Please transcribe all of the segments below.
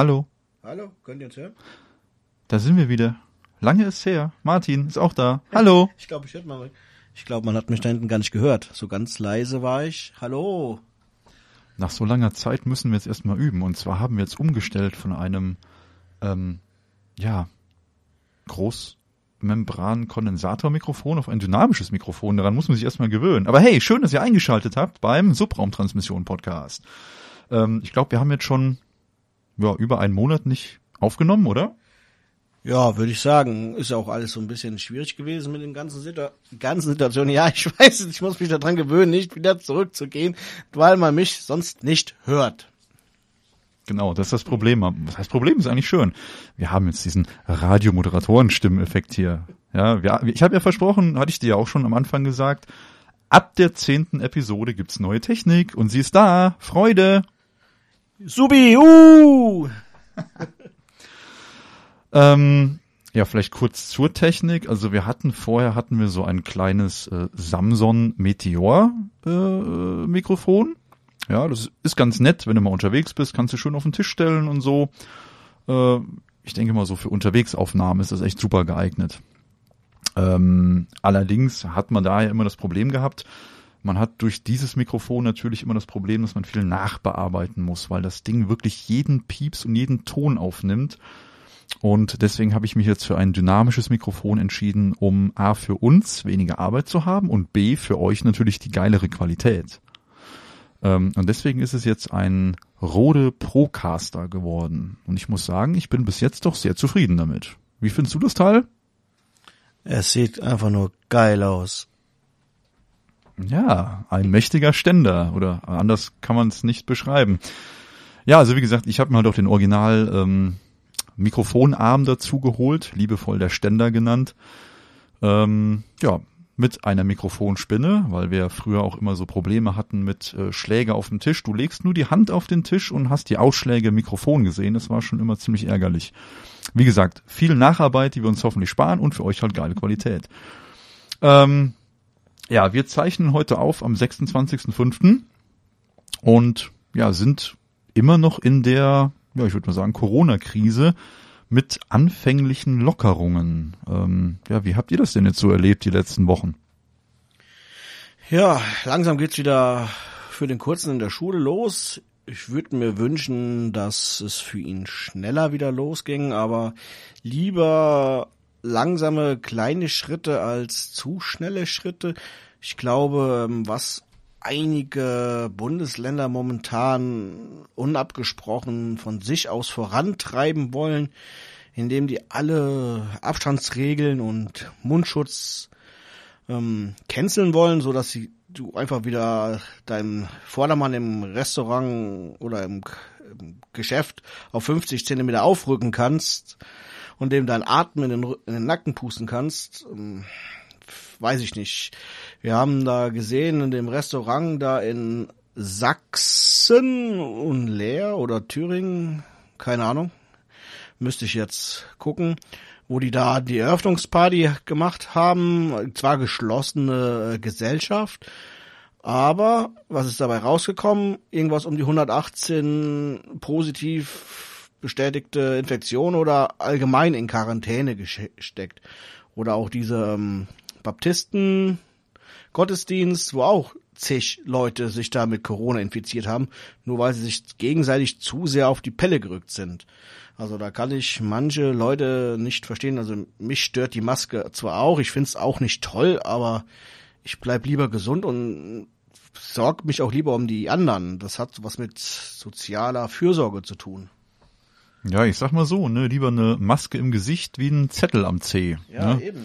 Hallo. Hallo. Könnt ihr uns hören? Da sind wir wieder. Lange ist her. Martin ist auch da. Hallo. Ich glaube, ich hört mal. Ich glaube, man hat mich da hinten gar nicht gehört. So ganz leise war ich. Hallo. Nach so langer Zeit müssen wir jetzt erstmal üben. Und zwar haben wir jetzt umgestellt von einem, ähm, ja, Großmembran-Kondensatormikrofon auf ein dynamisches Mikrofon. Daran muss man sich erstmal gewöhnen. Aber hey, schön, dass ihr eingeschaltet habt beim Subraumtransmission-Podcast. Ähm, ich glaube, wir haben jetzt schon ja, über einen Monat nicht aufgenommen, oder? Ja, würde ich sagen, ist ja auch alles so ein bisschen schwierig gewesen mit den ganzen, Situ ganzen Situationen. Ja, ich weiß, ich muss mich daran gewöhnen, nicht wieder zurückzugehen, weil man mich sonst nicht hört. Genau, das ist das Problem. Was heißt Problem? Ist eigentlich schön. Wir haben jetzt diesen Radiomoderatoren-Stimmeneffekt hier. Ja, wir, ich habe ja versprochen, hatte ich dir ja auch schon am Anfang gesagt, ab der zehnten Episode gibt's neue Technik und sie ist da. Freude. Subi, uh! Ähm, ja, vielleicht kurz zur Technik. Also wir hatten vorher hatten wir so ein kleines äh, Samsung Meteor äh, Mikrofon. Ja, das ist ganz nett, wenn du mal unterwegs bist, kannst du schön auf den Tisch stellen und so. Äh, ich denke mal so für Unterwegsaufnahmen ist das echt super geeignet. Ähm, allerdings hat man da ja immer das Problem gehabt, man hat durch dieses Mikrofon natürlich immer das Problem, dass man viel nachbearbeiten muss, weil das Ding wirklich jeden Pieps und jeden Ton aufnimmt. Und deswegen habe ich mich jetzt für ein dynamisches Mikrofon entschieden, um A für uns weniger Arbeit zu haben und B für euch natürlich die geilere Qualität. Ähm, und deswegen ist es jetzt ein Rode Procaster geworden. Und ich muss sagen, ich bin bis jetzt doch sehr zufrieden damit. Wie findest du das Teil? Es sieht einfach nur geil aus. Ja, ein mächtiger Ständer oder anders kann man es nicht beschreiben. Ja, also wie gesagt, ich habe mir halt auch den Original ähm, Mikrofonarm dazu geholt, liebevoll der Ständer genannt. Ähm, ja, mit einer Mikrofonspinne, weil wir früher auch immer so Probleme hatten mit äh, Schläge auf dem Tisch. Du legst nur die Hand auf den Tisch und hast die Ausschläge im Mikrofon gesehen. Das war schon immer ziemlich ärgerlich. Wie gesagt, viel Nacharbeit, die wir uns hoffentlich sparen und für euch halt geile Qualität. Ähm, ja, wir zeichnen heute auf am 26.05. und ja, sind immer noch in der, ja, ich würde mal sagen, Corona-Krise mit anfänglichen Lockerungen. Ähm, ja, wie habt ihr das denn jetzt so erlebt die letzten Wochen? Ja, langsam geht's wieder für den Kurzen in der Schule los. Ich würde mir wünschen, dass es für ihn schneller wieder losging, aber lieber langsame kleine Schritte als zu schnelle Schritte. Ich glaube, ähm, was einige Bundesländer momentan unabgesprochen von sich aus vorantreiben wollen, indem die alle Abstandsregeln und Mundschutz ähm, canceln wollen, so dass du einfach wieder deinen Vordermann im Restaurant oder im, im Geschäft auf 50 Zentimeter aufrücken kannst und dem dein Atmen in den, in den Nacken pusten kannst, ähm, weiß ich nicht. Wir haben da gesehen in dem Restaurant da in Sachsen und Leer oder Thüringen, keine Ahnung, müsste ich jetzt gucken, wo die da die Eröffnungsparty gemacht haben. Zwar geschlossene Gesellschaft, aber was ist dabei rausgekommen? Irgendwas um die 118 positiv bestätigte Infektionen oder allgemein in Quarantäne gesteckt. Oder auch diese ähm, Baptisten Gottesdienst, wo auch zig Leute sich da mit Corona infiziert haben, nur weil sie sich gegenseitig zu sehr auf die Pelle gerückt sind. Also da kann ich manche Leute nicht verstehen. Also mich stört die Maske zwar auch, ich find's auch nicht toll, aber ich bleib lieber gesund und sorg mich auch lieber um die anderen. Das hat was mit sozialer Fürsorge zu tun. Ja, ich sag mal so, ne, lieber eine Maske im Gesicht wie ein Zettel am Zeh. Ja, ne? eben.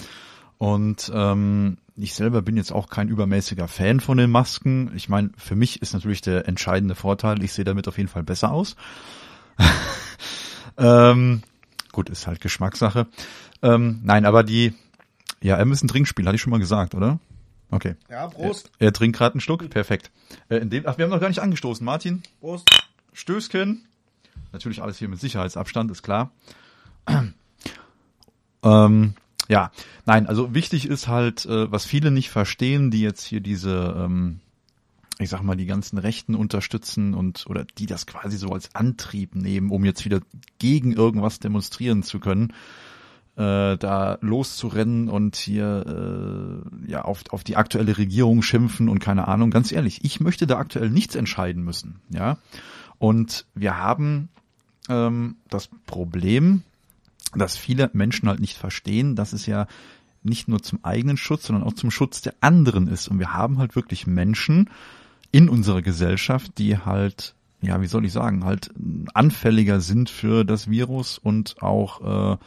Und ähm, ich selber bin jetzt auch kein übermäßiger Fan von den Masken. Ich meine, für mich ist natürlich der entscheidende Vorteil, ich sehe damit auf jeden Fall besser aus. ähm, gut, ist halt Geschmackssache. Ähm, nein, aber die, ja, er ist ein Trinkspiel, hatte ich schon mal gesagt, oder? Okay. Ja, Prost. Er, er trinkt gerade einen Schluck, perfekt. Äh, in dem, ach, wir haben noch gar nicht angestoßen, Martin. Prost. Stößchen. Natürlich alles hier mit Sicherheitsabstand, ist klar. ähm, ja, nein, also wichtig ist halt, äh, was viele nicht verstehen, die jetzt hier diese, ähm, ich sag mal, die ganzen Rechten unterstützen und oder die das quasi so als Antrieb nehmen, um jetzt wieder gegen irgendwas demonstrieren zu können, äh, da loszurennen und hier äh, ja auf, auf die aktuelle Regierung schimpfen und keine Ahnung. Ganz ehrlich, ich möchte da aktuell nichts entscheiden müssen, ja. Und wir haben ähm, das Problem, dass viele Menschen halt nicht verstehen, dass es ja nicht nur zum eigenen Schutz, sondern auch zum Schutz der anderen ist. Und wir haben halt wirklich Menschen in unserer Gesellschaft, die halt, ja, wie soll ich sagen, halt anfälliger sind für das Virus und auch äh,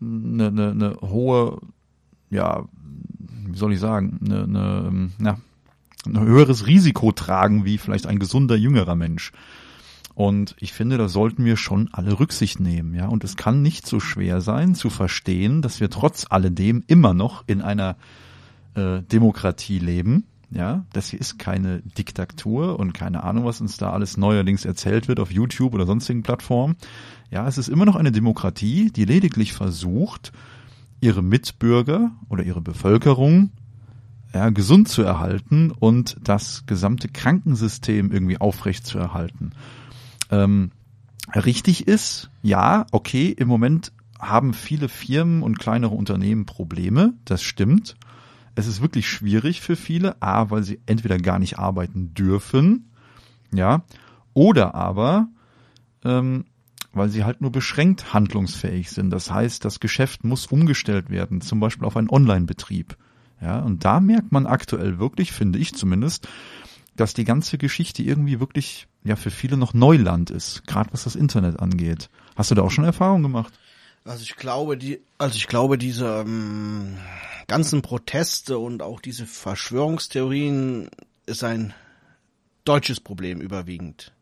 eine, eine, eine hohe, ja, wie soll ich sagen, eine, eine, ja, ein höheres Risiko tragen wie vielleicht ein gesunder jüngerer Mensch. Und ich finde, da sollten wir schon alle Rücksicht nehmen, ja. Und es kann nicht so schwer sein zu verstehen, dass wir trotz alledem immer noch in einer äh, Demokratie leben, ja. Das hier ist keine Diktatur und keine Ahnung, was uns da alles neuerdings erzählt wird auf YouTube oder sonstigen Plattformen. Ja, es ist immer noch eine Demokratie, die lediglich versucht, ihre Mitbürger oder ihre Bevölkerung ja, gesund zu erhalten und das gesamte Krankensystem irgendwie aufrecht zu erhalten ähm, richtig ist, ja, okay, im Moment haben viele Firmen und kleinere Unternehmen Probleme, das stimmt. Es ist wirklich schwierig für viele, a, weil sie entweder gar nicht arbeiten dürfen, ja, oder aber ähm, weil sie halt nur beschränkt handlungsfähig sind. Das heißt, das Geschäft muss umgestellt werden, zum Beispiel auf einen Online-Betrieb. Ja, und da merkt man aktuell wirklich, finde ich zumindest, dass die ganze Geschichte irgendwie wirklich ja für viele noch Neuland ist, gerade was das Internet angeht. Hast du da auch schon Erfahrung gemacht? Also ich glaube, die, also ich glaube, diese ähm, ganzen Proteste und auch diese Verschwörungstheorien ist ein deutsches Problem überwiegend.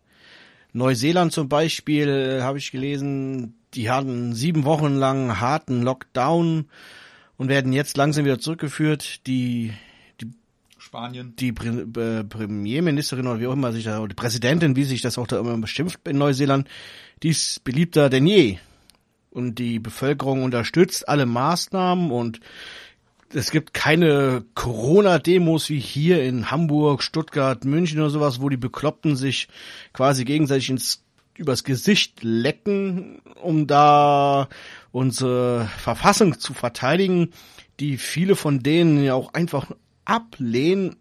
Neuseeland zum Beispiel äh, habe ich gelesen, die hatten sieben Wochen lang harten Lockdown und werden jetzt langsam wieder zurückgeführt. Die Spanien. Die Pre Premierministerin oder wie auch immer sich da, oder die Präsidentin, wie sich das auch da immer beschimpft in Neuseeland, die ist beliebter denn je. Und die Bevölkerung unterstützt alle Maßnahmen und es gibt keine Corona-Demos wie hier in Hamburg, Stuttgart, München oder sowas, wo die Bekloppten sich quasi gegenseitig ins übers Gesicht lecken, um da unsere Verfassung zu verteidigen, die viele von denen ja auch einfach ablehnen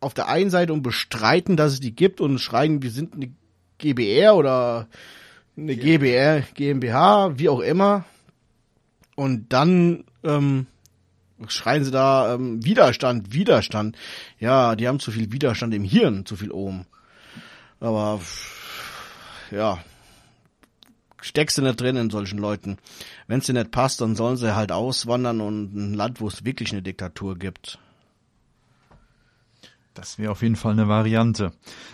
auf der einen Seite und bestreiten, dass es die gibt und schreien, wir sind eine GBR oder eine GBR, GmbH, wie auch immer. Und dann ähm, schreien sie da ähm, Widerstand, Widerstand. Ja, die haben zu viel Widerstand im Hirn, zu viel oben. Aber ja, steckst du nicht drin in solchen Leuten. Wenn es dir nicht passt, dann sollen sie halt auswandern und ein Land, wo es wirklich eine Diktatur gibt. Das wäre auf jeden Fall eine Variante.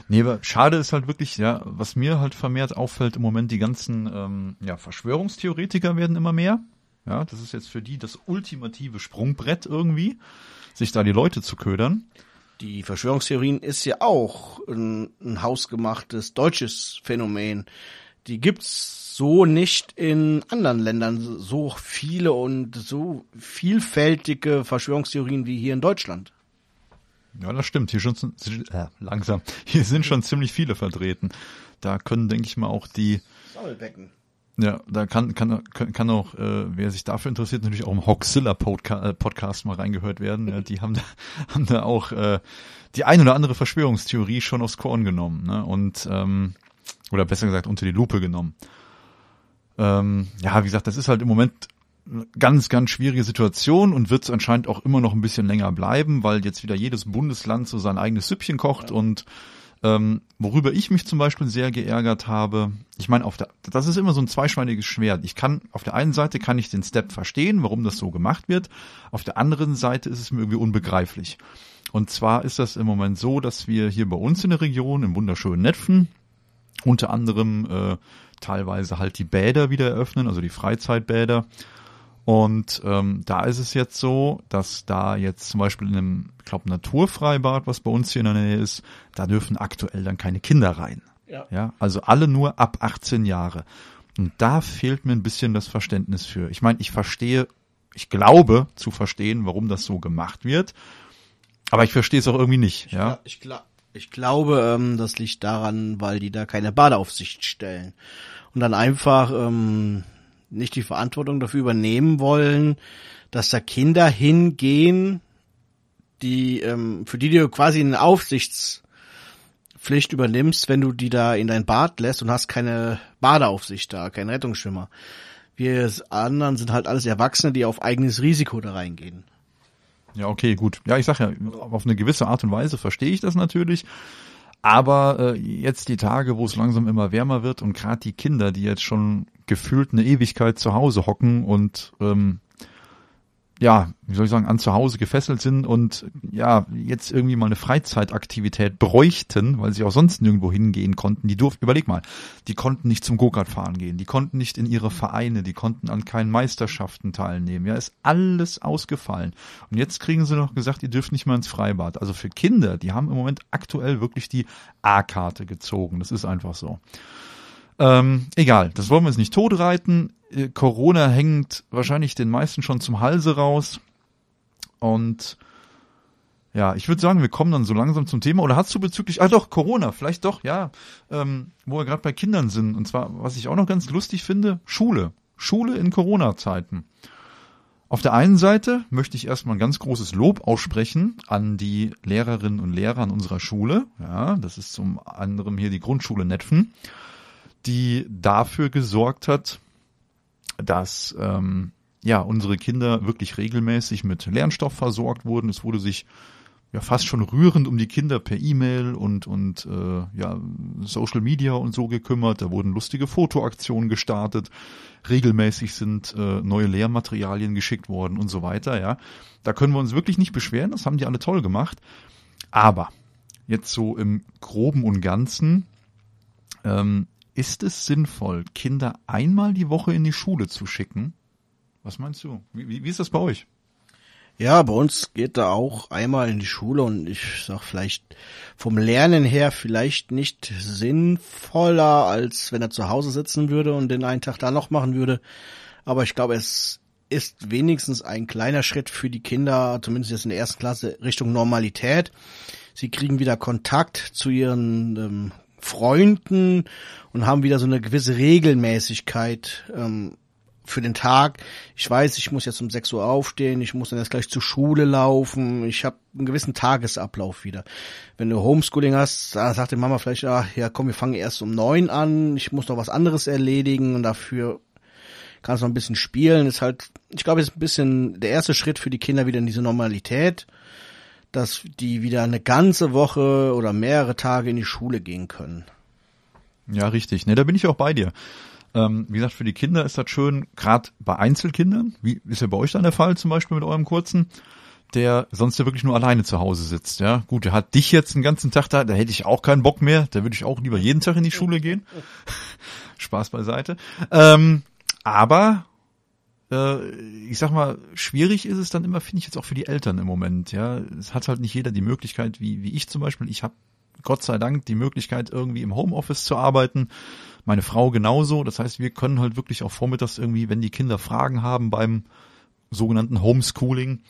Nee, aber schade ist halt wirklich, ja, was mir halt vermehrt auffällt im Moment, die ganzen ähm, ja, Verschwörungstheoretiker werden immer mehr. Ja, das ist jetzt für die das ultimative Sprungbrett irgendwie, sich da die Leute zu ködern. Die Verschwörungstheorien ist ja auch ein, ein hausgemachtes deutsches Phänomen. Die gibt's so nicht in anderen Ländern so viele und so vielfältige Verschwörungstheorien wie hier in Deutschland. Ja, das stimmt. Hier schon äh, langsam. Hier sind schon ziemlich viele vertreten. Da können, denke ich mal, auch die Sammelbecken. Ja, da kann kann kann auch äh, wer sich dafür interessiert natürlich auch im Hoxilla Podca äh, Podcast mal reingehört werden. Ja, die haben da haben da auch äh, die ein oder andere Verschwörungstheorie schon aufs Korn genommen, ne? Und ähm, oder besser gesagt unter die Lupe genommen. Ähm, ja, wie gesagt, das ist halt im Moment ganz, ganz schwierige Situation und wird es anscheinend auch immer noch ein bisschen länger bleiben, weil jetzt wieder jedes Bundesland so sein eigenes Süppchen kocht ja. und ähm, worüber ich mich zum Beispiel sehr geärgert habe, ich meine, auf der, das ist immer so ein zweischweiniges Schwert. Ich kann, auf der einen Seite kann ich den Step verstehen, warum das so gemacht wird. Auf der anderen Seite ist es mir irgendwie unbegreiflich. Und zwar ist das im Moment so, dass wir hier bei uns in der Region, im wunderschönen Netfen, unter anderem äh, teilweise halt die Bäder wieder eröffnen, also die Freizeitbäder. Und ähm, da ist es jetzt so, dass da jetzt zum Beispiel in einem, ich glaube, Naturfreibad, was bei uns hier in der Nähe ist, da dürfen aktuell dann keine Kinder rein. Ja. ja. Also alle nur ab 18 Jahre. Und da fehlt mir ein bisschen das Verständnis für. Ich meine, ich verstehe, ich glaube zu verstehen, warum das so gemacht wird. Aber ich verstehe es auch irgendwie nicht, ich ja. Ich, glaub, ich glaube, ähm, das liegt daran, weil die da keine Badeaufsicht stellen. Und dann einfach ähm, nicht die Verantwortung dafür übernehmen wollen, dass da Kinder hingehen, die, ähm, für die du quasi eine Aufsichtspflicht übernimmst, wenn du die da in dein Bad lässt und hast keine Badeaufsicht da, kein Rettungsschwimmer. Wir anderen sind halt alles Erwachsene, die auf eigenes Risiko da reingehen. Ja, okay, gut. Ja, ich sag ja, auf eine gewisse Art und Weise verstehe ich das natürlich. Aber äh, jetzt die Tage, wo es langsam immer wärmer wird und gerade die Kinder, die jetzt schon gefühlt eine Ewigkeit zu Hause hocken und ähm, ja, wie soll ich sagen, an zu Hause gefesselt sind und ja, jetzt irgendwie mal eine Freizeitaktivität bräuchten, weil sie auch sonst nirgendwo hingehen konnten. Die durften, überleg mal, die konnten nicht zum Go-Kart fahren gehen, die konnten nicht in ihre Vereine, die konnten an keinen Meisterschaften teilnehmen. Ja, ist alles ausgefallen. Und jetzt kriegen sie noch gesagt, ihr dürft nicht mal ins Freibad. Also für Kinder, die haben im Moment aktuell wirklich die A-Karte gezogen. Das ist einfach so. Ähm, egal, das wollen wir jetzt nicht totreiten. Äh, Corona hängt wahrscheinlich den meisten schon zum Halse raus. Und ja, ich würde sagen, wir kommen dann so langsam zum Thema. Oder hast du bezüglich, ah doch, Corona, vielleicht doch, ja, ähm, wo wir gerade bei Kindern sind. Und zwar, was ich auch noch ganz lustig finde, Schule. Schule in Corona-Zeiten. Auf der einen Seite möchte ich erstmal ein ganz großes Lob aussprechen an die Lehrerinnen und Lehrer an unserer Schule. Ja, das ist zum anderen hier die Grundschule Netfen, die dafür gesorgt hat, dass ähm, ja unsere Kinder wirklich regelmäßig mit Lernstoff versorgt wurden. Es wurde sich ja fast schon rührend um die Kinder per E-Mail und und äh, ja Social Media und so gekümmert. Da wurden lustige Fotoaktionen gestartet. Regelmäßig sind äh, neue Lehrmaterialien geschickt worden und so weiter. Ja, da können wir uns wirklich nicht beschweren. Das haben die alle toll gemacht. Aber jetzt so im Groben und Ganzen ähm, ist es sinnvoll, Kinder einmal die Woche in die Schule zu schicken? Was meinst du? Wie, wie ist das bei euch? Ja, bei uns geht er auch einmal in die Schule und ich sag vielleicht vom Lernen her vielleicht nicht sinnvoller, als wenn er zu Hause sitzen würde und den einen Tag da noch machen würde. Aber ich glaube, es ist wenigstens ein kleiner Schritt für die Kinder, zumindest jetzt in der ersten Klasse, Richtung Normalität. Sie kriegen wieder Kontakt zu ihren ähm, Freunden und haben wieder so eine gewisse Regelmäßigkeit ähm, für den Tag. Ich weiß, ich muss jetzt um 6 Uhr aufstehen, ich muss dann erst gleich zur Schule laufen, ich habe einen gewissen Tagesablauf wieder. Wenn du Homeschooling hast, da sagt die Mama vielleicht, ah, ja komm, wir fangen erst um neun an, ich muss noch was anderes erledigen und dafür kannst du noch ein bisschen spielen. Ist halt, ich glaube, ist ein bisschen der erste Schritt für die Kinder wieder in diese Normalität dass die wieder eine ganze Woche oder mehrere Tage in die Schule gehen können. Ja, richtig. Ne, da bin ich auch bei dir. Ähm, wie gesagt, für die Kinder ist das schön, gerade bei Einzelkindern, wie ist ja bei euch dann der Fall, zum Beispiel mit eurem kurzen, der sonst ja wirklich nur alleine zu Hause sitzt. Ja, gut, der hat dich jetzt den ganzen Tag da, da hätte ich auch keinen Bock mehr, da würde ich auch lieber jeden Tag in die Schule gehen. Spaß beiseite. Ähm, aber äh, ich sag mal, schwierig ist es dann immer, finde ich jetzt auch für die Eltern im Moment. Ja, es hat halt nicht jeder die Möglichkeit, wie wie ich zum Beispiel. Ich habe Gott sei Dank die Möglichkeit, irgendwie im Homeoffice zu arbeiten. Meine Frau genauso. Das heißt, wir können halt wirklich auch vormittags irgendwie, wenn die Kinder Fragen haben beim sogenannten Homeschooling,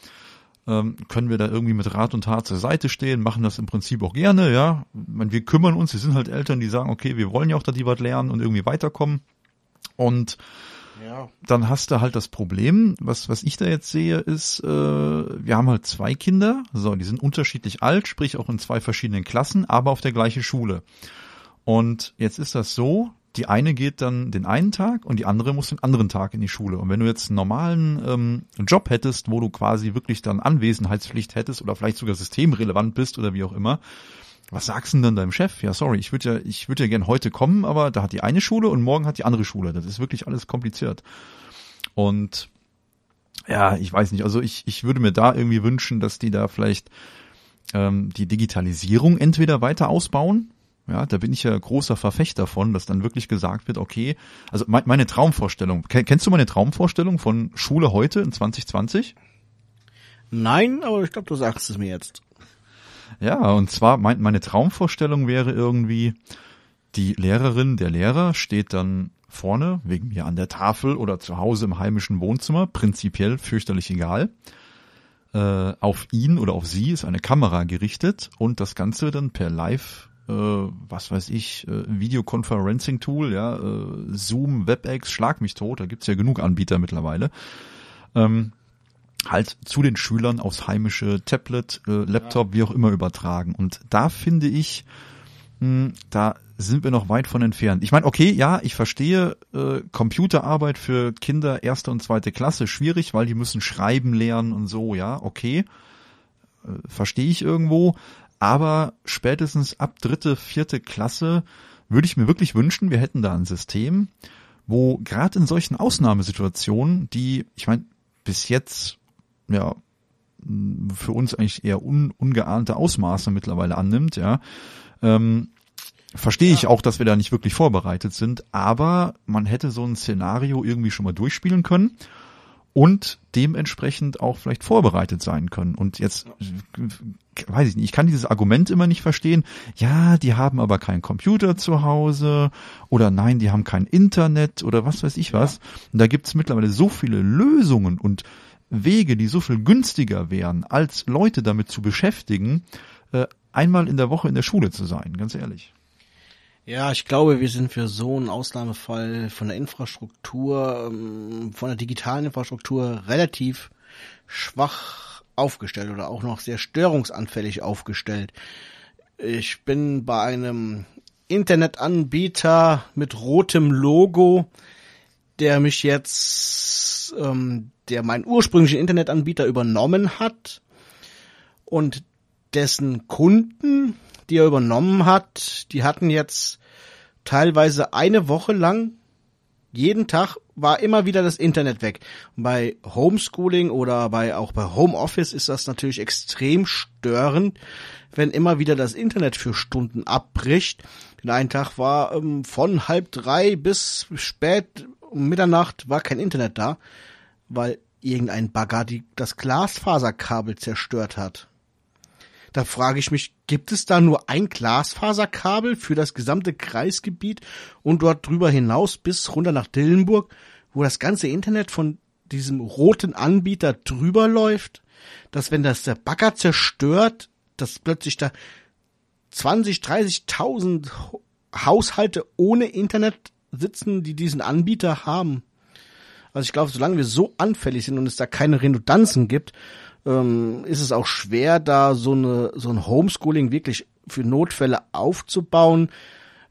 ähm, können wir da irgendwie mit Rat und Tat zur Seite stehen, machen das im Prinzip auch gerne, ja. Meine, wir kümmern uns, wir sind halt Eltern, die sagen, okay, wir wollen ja auch, dass die was lernen und irgendwie weiterkommen. Und Dann hast du halt das Problem, was, was ich da jetzt sehe, ist, äh, wir haben halt zwei Kinder, so, die sind unterschiedlich alt, sprich auch in zwei verschiedenen Klassen, aber auf der gleichen Schule. Und jetzt ist das so, die eine geht dann den einen Tag und die andere muss den anderen Tag in die Schule. Und wenn du jetzt einen normalen ähm, Job hättest, wo du quasi wirklich dann Anwesenheitspflicht hättest oder vielleicht sogar systemrelevant bist oder wie auch immer, was sagst du denn deinem Chef? Ja, sorry, ich würde ja, ich würde ja gern heute kommen, aber da hat die eine Schule und morgen hat die andere Schule. Das ist wirklich alles kompliziert. Und ja, ich weiß nicht. Also ich, ich würde mir da irgendwie wünschen, dass die da vielleicht ähm, die Digitalisierung entweder weiter ausbauen. Ja, da bin ich ja großer Verfechter von, dass dann wirklich gesagt wird, okay, also me meine Traumvorstellung, kennst du meine Traumvorstellung von Schule heute in 2020? Nein, aber ich glaube, du sagst es mir jetzt. Ja, und zwar mein, meine Traumvorstellung wäre irgendwie, Die Lehrerin, der Lehrer steht dann vorne, wegen mir an der Tafel oder zu Hause im heimischen Wohnzimmer, prinzipiell fürchterlich egal. Äh, auf ihn oder auf sie ist eine Kamera gerichtet und das Ganze dann per Live, äh, was weiß ich, äh, Videoconferencing-Tool, ja, äh, Zoom, WebEx, schlag mich tot, da gibt's ja genug Anbieter mittlerweile. Ähm, halt zu den Schülern aufs heimische Tablet, äh, Laptop, ja. wie auch immer übertragen. Und da finde ich, mh, hm, da sind wir noch weit von entfernt. Ich meine, okay, ja, ich verstehe äh, Computerarbeit für Kinder erste und zweite Klasse schwierig, weil die müssen schreiben lernen und so, ja, okay, äh, verstehe ich irgendwo. Aber spätestens ab dritte, vierte Klasse würde ich mir wirklich wünschen, wir hätten da ein System, wo gerade in solchen Ausnahmesituationen, die, ich meine, bis jetzt ja für uns eigentlich eher un, ungeahnte Ausmaße mittlerweile annimmt, ja, ähm, Verstehe ja. ich auch, dass wir da nicht wirklich vorbereitet sind, aber man hätte so ein Szenario irgendwie schon mal durchspielen können und dementsprechend auch vielleicht vorbereitet sein können. Und jetzt weiß ich nicht, ich kann dieses Argument immer nicht verstehen. Ja, die haben aber keinen Computer zu Hause oder nein, die haben kein Internet oder was weiß ich was. Und da gibt's mittlerweile so viele Lösungen und Wege, die so viel günstiger wären, als Leute damit zu beschäftigen, äh, einmal in der Woche in der Schule zu sein, ganz ehrlich. Ja, ich glaube, wir sind für so einen Ausnahmefall von der Infrastruktur, ähm, von der digitalen Infrastruktur relativ schwach aufgestellt oder auch noch sehr störungsanfällig aufgestellt. Ich bin bei einem Internetanbieter mit rotem Logo, der mich jetzt, ähm, der meinen ursprünglichen Internetanbieter übernommen hat und dessen Kunden die er übernommen hat, die hatten jetzt teilweise eine Woche lang jeden Tag war immer wieder das Internet weg. bei Homeschooling oder bei auch bei Homeoffice ist das natürlich extrem störend, wenn immer wieder das Internet für Stunden abbricht. Den einen Tag war ähm, von halb drei bis spät um Mitternacht war kein Internet da, weil irgendein Bagger die, das Glasfaserkabel zerstört hat. Da frage ich mich, gibt es da nur ein Glasfaserkabel für das gesamte Kreisgebiet und dort drüber hinaus bis runter nach Dillenburg, wo das ganze Internet von diesem roten Anbieter drüber läuft, dass wenn das der Bagger zerstört, dass plötzlich da 20, 30.000 Haushalte ohne Internet sitzen, die diesen Anbieter haben. Also ich glaube, solange wir so anfällig sind und es da keine Redundanzen gibt, ähm, ist es auch schwer, da so eine so ein Homeschooling wirklich für Notfälle aufzubauen,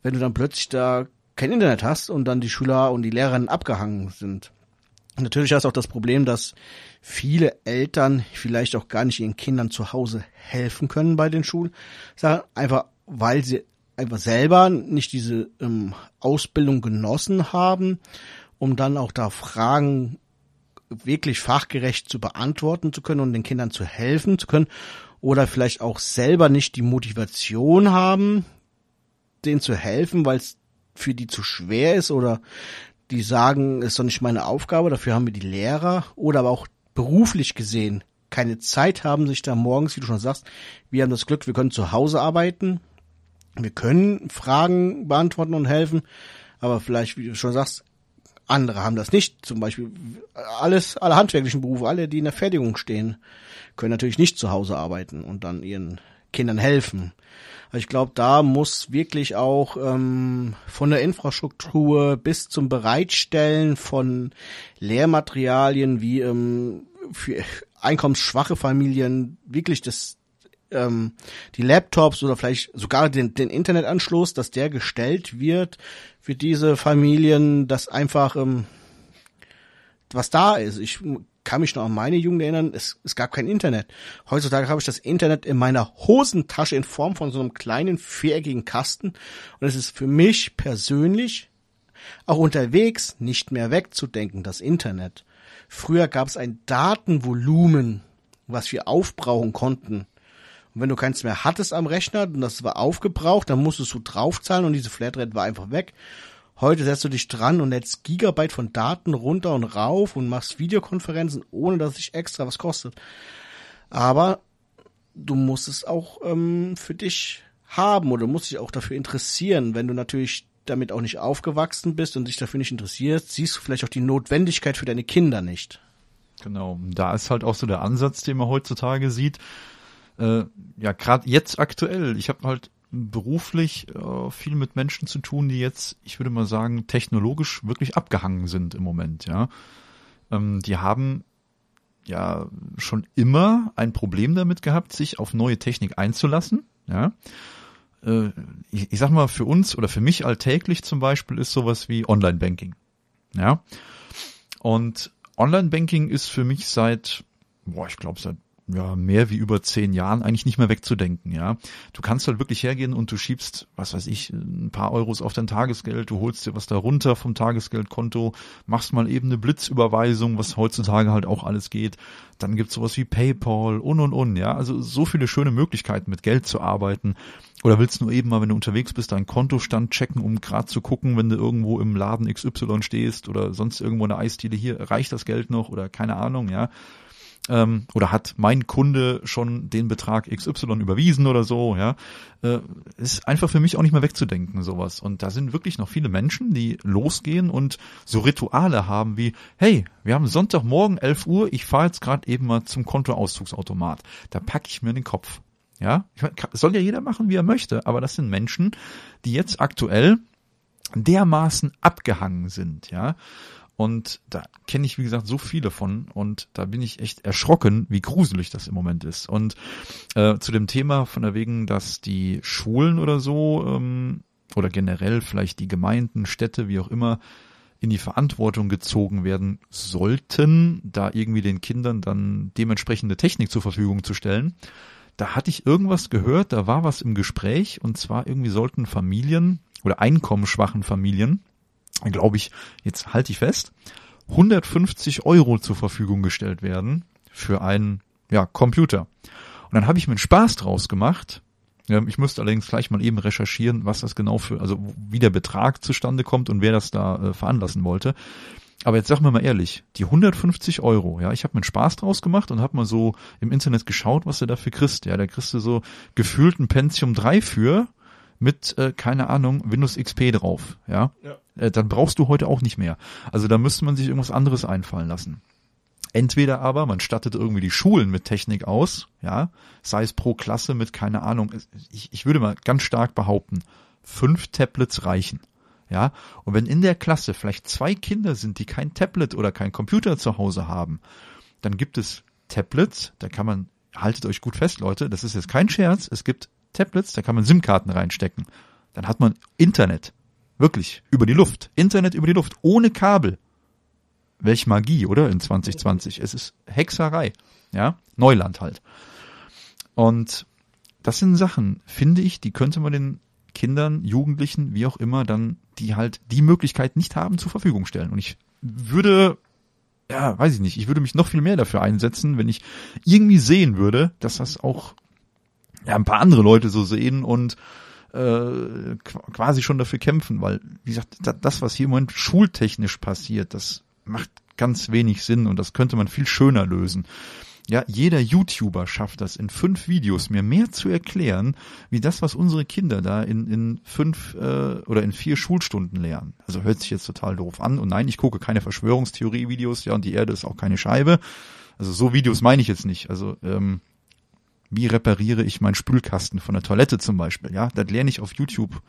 wenn du dann plötzlich da kein Internet hast und dann die Schüler und die Lehrerinnen abgehangen sind. Natürlich hast du auch das Problem, dass viele Eltern vielleicht auch gar nicht ihren Kindern zu Hause helfen können bei den Schulen, einfach weil sie einfach selber nicht diese ähm, Ausbildung genossen haben, um dann auch da Fragen wirklich fachgerecht zu beantworten zu können und den Kindern zu helfen zu können oder vielleicht auch selber nicht die Motivation haben, denen zu helfen, weil es für die zu schwer ist oder die sagen, ist doch nicht meine Aufgabe, dafür haben wir die Lehrer oder aber auch beruflich gesehen keine Zeit haben, sich da morgens, wie du schon sagst, wir haben das Glück, wir können zu Hause arbeiten, wir können Fragen beantworten und helfen, aber vielleicht, wie du schon sagst, andere haben das nicht. Zum Beispiel alles, alle handwerklichen Berufe, alle, die in der Fertigung stehen, können natürlich nicht zu Hause arbeiten und dann ihren Kindern helfen. Also ich glaube, da muss wirklich auch ähm, von der Infrastruktur bis zum Bereitstellen von Lehrmaterialien wie ähm, für einkommensschwache Familien wirklich das ähm, die Laptops oder vielleicht sogar den, den Internetanschluss, dass der gestellt wird für diese Familien, dass einfach ähm, was da ist. Ich kann mich noch an meine Jugend erinnern, es, es gab kein Internet. Heutzutage habe ich das Internet in meiner Hosentasche in Form von so einem kleinen viereckigen Kasten und es ist für mich persönlich auch unterwegs nicht mehr wegzudenken, das Internet. Früher gab es ein Datenvolumen, was wir aufbrauchen konnten. Und wenn du keins mehr hattest am Rechner und das war aufgebraucht, dann musstest du draufzahlen und diese Flatrate war einfach weg. Heute setzt du dich dran und lädst Gigabyte von Daten runter und rauf und machst Videokonferenzen, ohne dass sich extra was kostet. Aber du musst es auch ähm, für dich haben oder musst dich auch dafür interessieren. Wenn du natürlich damit auch nicht aufgewachsen bist und dich dafür nicht interessierst, siehst du vielleicht auch die Notwendigkeit für deine Kinder nicht. Genau, da ist halt auch so der Ansatz, den man heutzutage sieht. Äh, ja, gerade jetzt aktuell. Ich habe halt beruflich äh, viel mit Menschen zu tun, die jetzt, ich würde mal sagen, technologisch wirklich abgehangen sind im Moment. Ja, ähm, die haben ja schon immer ein Problem damit gehabt, sich auf neue Technik einzulassen. Ja, äh, ich, ich sag mal für uns oder für mich alltäglich zum Beispiel ist sowas wie Online-Banking. Ja, und Online-Banking ist für mich seit, boah, ich glaube seit ja, mehr wie über zehn Jahren eigentlich nicht mehr wegzudenken, ja. Du kannst halt wirklich hergehen und du schiebst, was weiß ich, ein paar Euros auf dein Tagesgeld, du holst dir was darunter vom Tagesgeldkonto, machst mal eben eine Blitzüberweisung, was heutzutage halt auch alles geht. Dann gibt's sowas wie PayPal und und und, ja. Also so viele schöne Möglichkeiten mit Geld zu arbeiten. Oder willst du nur eben mal, wenn du unterwegs bist, deinen Kontostand checken, um gerade zu gucken, wenn du irgendwo im Laden XY stehst oder sonst irgendwo eine Eisdiele hier, reicht das Geld noch oder keine Ahnung, ja ähm, oder hat mein Kunde schon den Betrag XY überwiesen oder so, ja, äh, ist einfach für mich auch nicht mehr wegzudenken, sowas. Und da sind wirklich noch viele Menschen, die losgehen und so Rituale haben wie, hey, wir haben Sonntagmorgen 11 Uhr, ich fahre jetzt gerade eben mal zum Kontoauszugsautomat. Da packe ich mir den Kopf. Ja, ich mein, soll ja jeder machen, wie er möchte, aber das sind Menschen, die jetzt aktuell dermaßen abgehangen sind, ja. Und da kenne ich, wie gesagt, so viele von. Und da bin ich echt erschrocken, wie gruselig das im Moment ist. Und äh, zu dem Thema von der wegen, dass die Schulen oder so ähm, oder generell vielleicht die Gemeinden, Städte, wie auch immer, in die Verantwortung gezogen werden sollten, da irgendwie den Kindern dann dementsprechende Technik zur Verfügung zu stellen. Da hatte ich irgendwas gehört, da war was im Gespräch und zwar irgendwie sollten Familien oder einkommensschwachen Familien glaube ich, jetzt halte ich fest, 150 Euro zur Verfügung gestellt werden für einen ja, Computer. Und dann habe ich mir einen Spaß draus gemacht. Ich müsste allerdings gleich mal eben recherchieren, was das genau für, also wie der Betrag zustande kommt und wer das da äh, veranlassen wollte. Aber jetzt sag mir mal ehrlich, die 150 Euro, ja, ich habe mir einen Spaß draus gemacht und habe mal so im Internet geschaut, was du dafür kriegst. Ja, da kriegst du so gefühlt ein Pentium 3 für mit, äh, keine Ahnung, Windows XP drauf, ja, ja. Äh, dann brauchst du heute auch nicht mehr. Also da müsste man sich irgendwas anderes einfallen lassen. Entweder aber man stattet irgendwie die Schulen mit Technik aus, ja, sei es pro Klasse mit, keine Ahnung, ich, ich würde mal ganz stark behaupten, fünf Tablets reichen. Ja, und wenn in der Klasse vielleicht zwei Kinder sind, die kein Tablet oder kein Computer zu Hause haben, dann gibt es Tablets, da kann man, haltet euch gut fest, Leute, das ist jetzt kein Scherz, es gibt Tablets, da kann man SIM-Karten reinstecken. Dann hat man Internet. Wirklich. Über die Luft. Internet über die Luft. Ohne Kabel. Welch Magie, oder? In 2020. Es ist Hexerei. Ja? Neuland halt. Und das sind Sachen, finde ich, die könnte man den Kindern, Jugendlichen, wie auch immer, dann, die halt die Möglichkeit nicht haben, zur Verfügung stellen. Und ich würde, ja, weiß ich nicht, ich würde mich noch viel mehr dafür einsetzen, wenn ich irgendwie sehen würde, dass das auch ja, ein paar andere Leute so sehen und äh, quasi schon dafür kämpfen, weil, wie gesagt, das, was hier im Moment schultechnisch passiert, das macht ganz wenig Sinn und das könnte man viel schöner lösen. Ja, jeder YouTuber schafft das in fünf Videos mir mehr zu erklären, wie das, was unsere Kinder da in, in fünf äh, oder in vier Schulstunden lernen. Also hört sich jetzt total doof an. Und nein, ich gucke keine Verschwörungstheorie-Videos, ja, und die Erde ist auch keine Scheibe. Also so Videos meine ich jetzt nicht. Also ähm, wie repariere ich meinen Spülkasten von der Toilette zum Beispiel, ja, das lerne ich auf YouTube.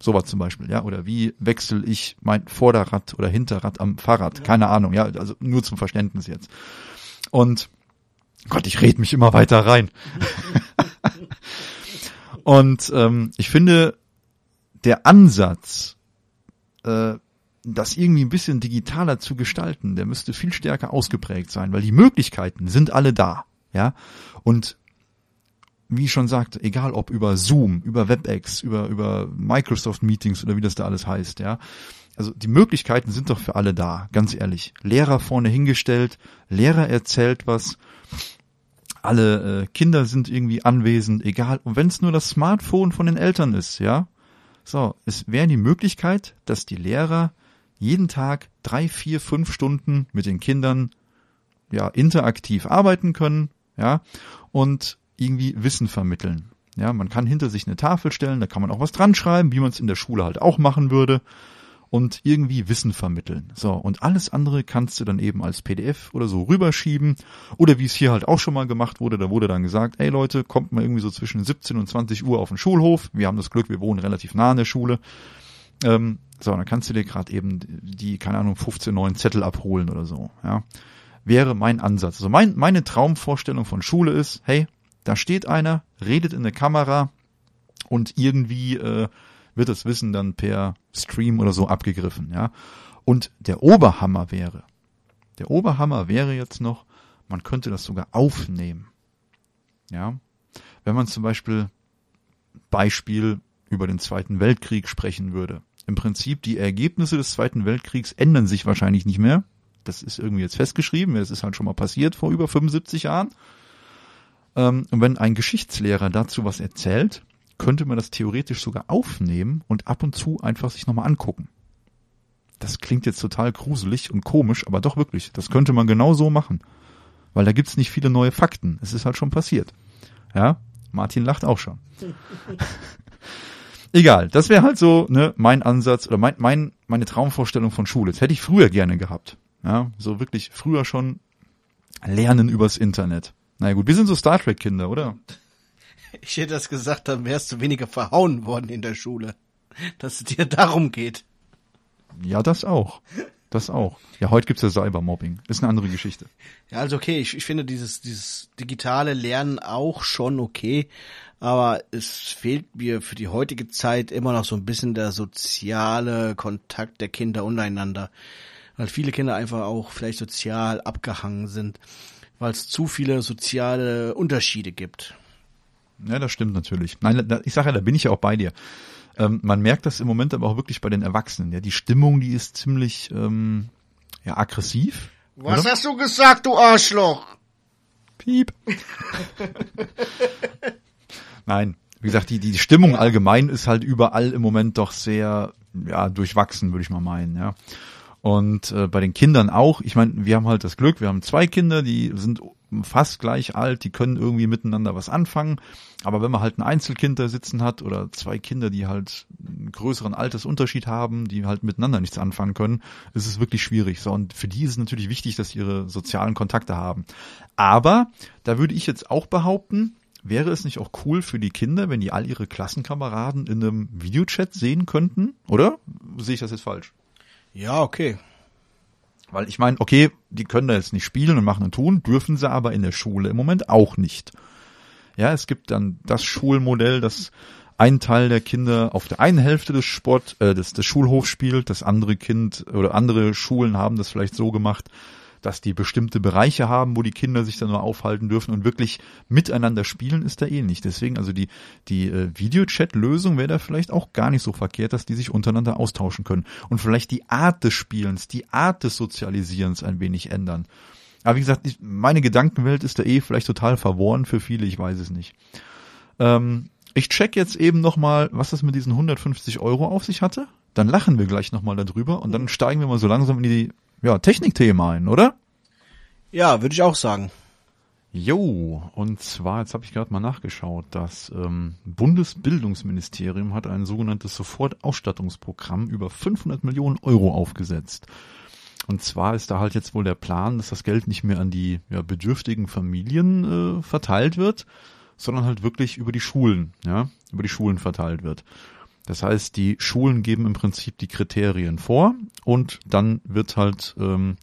Sowas zum Beispiel, ja, oder wie wechsle ich mein Vorderrad oder Hinterrad am Fahrrad, keine Ahnung, ja, also nur zum Verständnis jetzt. Und Gott, ich red mich immer weiter rein. Und ähm, ich finde, der Ansatz, äh, das irgendwie ein bisschen digitaler zu gestalten, der müsste viel stärker ausgeprägt sein, weil die Möglichkeiten sind alle da. Ja, und wie schon sagte, egal ob über Zoom, über WebEx, über, über Microsoft Meetings oder wie das da alles heißt, ja. Also die Möglichkeiten sind doch für alle da, ganz ehrlich. Lehrer vorne hingestellt, Lehrer erzählt was, alle äh, Kinder sind irgendwie anwesend, egal. Und wenn es nur das Smartphone von den Eltern ist, ja. So, es wäre die Möglichkeit, dass die Lehrer jeden Tag drei, vier, fünf Stunden mit den Kindern ja interaktiv arbeiten können, ja, und irgendwie Wissen vermitteln. Ja, man kann hinter sich eine Tafel stellen, da kann man auch was dran schreiben, wie man es in der Schule halt auch machen würde und irgendwie Wissen vermitteln. So, und alles andere kannst du dann eben als PDF oder so rüberschieben. Oder wie es hier halt auch schon mal gemacht wurde, da wurde dann gesagt, ey Leute, kommt mal irgendwie so zwischen 17 und 20 Uhr auf den Schulhof. Wir haben das Glück, wir wohnen relativ nah an der Schule. Ähm, so, dann kannst du dir gerade eben die, keine Ahnung, 15 neuen Zettel abholen oder so. Ja, Wäre mein Ansatz. Also mein, meine Traumvorstellung von Schule ist, hey, da steht einer, redet in der Kamera und irgendwie äh, wird das Wissen dann per Stream oder so abgegriffen, ja. Und der Oberhammer wäre, der Oberhammer wäre jetzt noch, man könnte das sogar aufnehmen. Ja. Wenn man zum Beispiel Beispiel über den Zweiten Weltkrieg sprechen würde. Im Prinzip die Ergebnisse des Zweiten Weltkriegs ändern sich wahrscheinlich nicht mehr. Das ist irgendwie jetzt festgeschrieben. Es ist halt schon mal passiert vor über 75 Jahren. Ähm, und wenn ein Geschichtslehrer dazu was erzählt, könnte man das theoretisch sogar aufnehmen und ab und zu einfach sich nochmal angucken. Das klingt jetzt total gruselig und komisch, aber doch wirklich, das könnte man genau so machen. Weil da gibt's nicht viele neue Fakten. Es ist halt schon passiert. Ja, Martin lacht auch schon. Egal, das wäre halt so ne, mein Ansatz oder mein, mein, meine Traumvorstellung von Schule. Das hätte ich früher gerne gehabt. Ja, so wirklich früher schon lernen übers Internet. Na naja, gut, wir sind so Star Trek Kinder, oder? Ich hätte das gesagt, dann wärst du weniger verhauen worden in der Schule. Dass es dir darum geht. Ja, das auch. Das auch. Ja, heute gibt's ja Cybermobbing. Ist eine andere Geschichte. Ja, also okay, ich, ich finde dieses, dieses digitale Lernen auch schon okay, aber es fehlt mir für die heutige Zeit immer noch so ein bisschen der soziale Kontakt der Kinder untereinander. Weil viele Kinder einfach auch vielleicht sozial abgehangen sind, weil es zu viele soziale Unterschiede gibt. Ja, das stimmt natürlich. Nein, ich sage ja, da bin ich ja auch bei dir. Ähm, man merkt das im Moment aber auch wirklich bei den Erwachsenen. Ja, die Stimmung, die ist ziemlich ähm, ja, aggressiv. Was oder? hast du gesagt, du Arschloch? Piep. Nein, wie gesagt, die, die Stimmung allgemein ist halt überall im Moment doch sehr ja, durchwachsen, würde ich mal meinen, ja. Und äh, bei den Kindern auch. Ich meine, wir haben halt das Glück, wir haben zwei Kinder, die sind fast gleich alt, die können irgendwie miteinander was anfangen. Aber wenn man halt ein Einzelkind da sitzen hat oder zwei Kinder, die halt einen größeren Altersunterschied haben, die halt miteinander nichts anfangen können, ist es wirklich schwierig. So, und für die ist es natürlich wichtig, dass sie ihre sozialen Kontakte haben. Aber da würde ich jetzt auch behaupten, wäre es nicht auch cool für die Kinder, wenn die all ihre Klassenkameraden in einem Videochat sehen könnten? Oder sehe ich das jetzt falsch? Ja, okay. Weil ich meine, okay, die können da jetzt nicht spielen und machen und tun, dürfen sie aber in der Schule im Moment auch nicht. Ja, es gibt dann das Schulmodell, das ein Teil der Kinder auf der einen Hälfte des Sport, äh, des, des Schulhofs spielt, das andere Kind oder andere Schulen haben das vielleicht so gemacht, dass die bestimmte Bereiche haben, wo die Kinder sich dann nur aufhalten dürfen und wirklich miteinander spielen, ist da eh nicht. Deswegen, also die, die äh, Videochat-Lösung wäre da vielleicht auch gar nicht so verkehrt, dass die sich untereinander austauschen können. Und vielleicht die Art des Spielens, die Art des Sozialisierens ein wenig ändern. Aber wie gesagt, ich, meine Gedankenwelt ist da eh vielleicht total verworren für viele, ich weiß es nicht. Ähm, ich check jetzt eben nochmal, was das mit diesen 150 Euro auf sich hatte. Dann lachen wir gleich nochmal darüber und dann steigen wir mal so langsam in die ja, Technikthema ein, oder? Ja, würde ich auch sagen. Jo, und zwar, jetzt habe ich gerade mal nachgeschaut, das ähm, Bundesbildungsministerium hat ein sogenanntes Sofortausstattungsprogramm über 500 Millionen Euro aufgesetzt. Und zwar ist da halt jetzt wohl der Plan, dass das Geld nicht mehr an die ja, bedürftigen Familien äh, verteilt wird, sondern halt wirklich über die Schulen, ja, über die Schulen verteilt wird. Das heißt, die Schulen geben im Prinzip die Kriterien vor und dann wird halt ähm,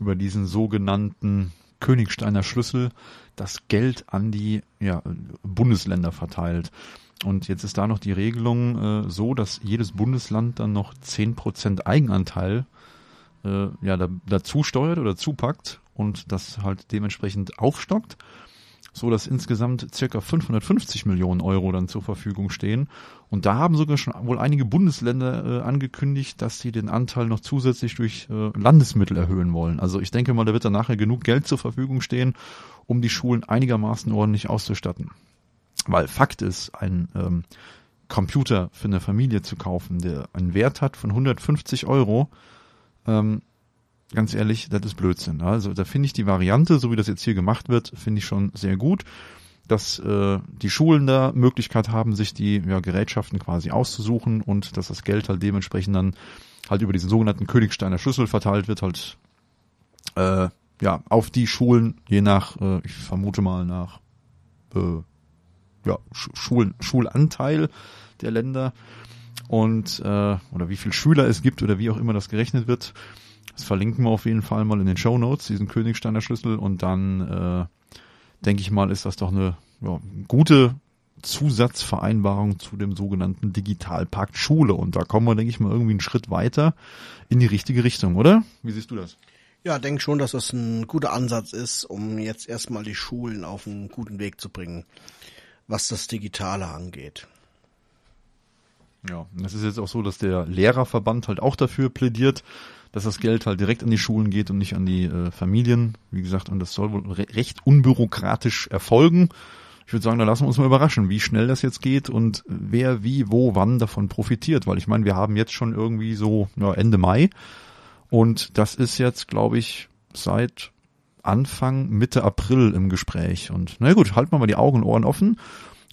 über diesen sogenannten Königsteiner Schlüssel das Geld an die ja, Bundesländer verteilt. Und jetzt ist da noch die Regelung äh, so, dass jedes Bundesland dann noch zehn Prozent Eigenanteil äh, ja, da, dazu steuert oder zupackt und das halt dementsprechend aufstockt so dass insgesamt circa 550 Millionen Euro dann zur Verfügung stehen. Und da haben sogar schon wohl einige Bundesländer äh, angekündigt, dass sie den Anteil noch zusätzlich durch äh, Landesmittel erhöhen wollen. Also ich denke mal, da wird dann nachher genug Geld zur Verfügung stehen, um die Schulen einigermaßen ordentlich auszustatten. Weil Fakt ist, ein ähm, Computer für eine Familie zu kaufen, der einen Wert hat von 150 Euro, ähm, ganz ehrlich, das ist Blödsinn. Also da finde ich die Variante, so wie das jetzt hier gemacht wird, finde ich schon sehr gut. dass äh, die Schulen da Möglichkeit haben, sich die ja, Gerätschaften quasi auszusuchen und dass das Geld halt dementsprechend dann halt über diesen sogenannten Königsteiner Schlüssel verteilt wird, halt äh, ja auf die Schulen, je nach, äh, ich vermute mal nach äh, ja, Schul Schulanteil der Länder und äh, oder wie viel Schüler es gibt oder wie auch immer das gerechnet wird. Das verlinken wir auf jeden Fall mal in den Show Notes, diesen Königsteiner Schlüssel und dann äh, denke ich mal, ist das doch eine ja, gute Zusatzvereinbarung zu dem sogenannten Digitalpakt Schule. Und da kommen wir, denke ich mal, irgendwie einen Schritt weiter in die richtige Richtung, oder? Wie siehst du das? Ja, denke schon, dass das ein guter Ansatz ist, um jetzt erstmal die Schulen auf einen guten Weg zu bringen, was das Digitale angeht. Ja, es ist jetzt auch so, dass der Lehrerverband halt auch dafür plädiert, dass das Geld halt direkt an die Schulen geht und nicht an die äh, Familien. Wie gesagt, und das soll wohl re recht unbürokratisch erfolgen. Ich würde sagen, da lassen wir uns mal überraschen, wie schnell das jetzt geht und wer wie, wo, wann davon profitiert. Weil ich meine, wir haben jetzt schon irgendwie so ja, Ende Mai und das ist jetzt, glaube ich, seit Anfang, Mitte April im Gespräch. Und na gut, halten wir mal die Augen und Ohren offen.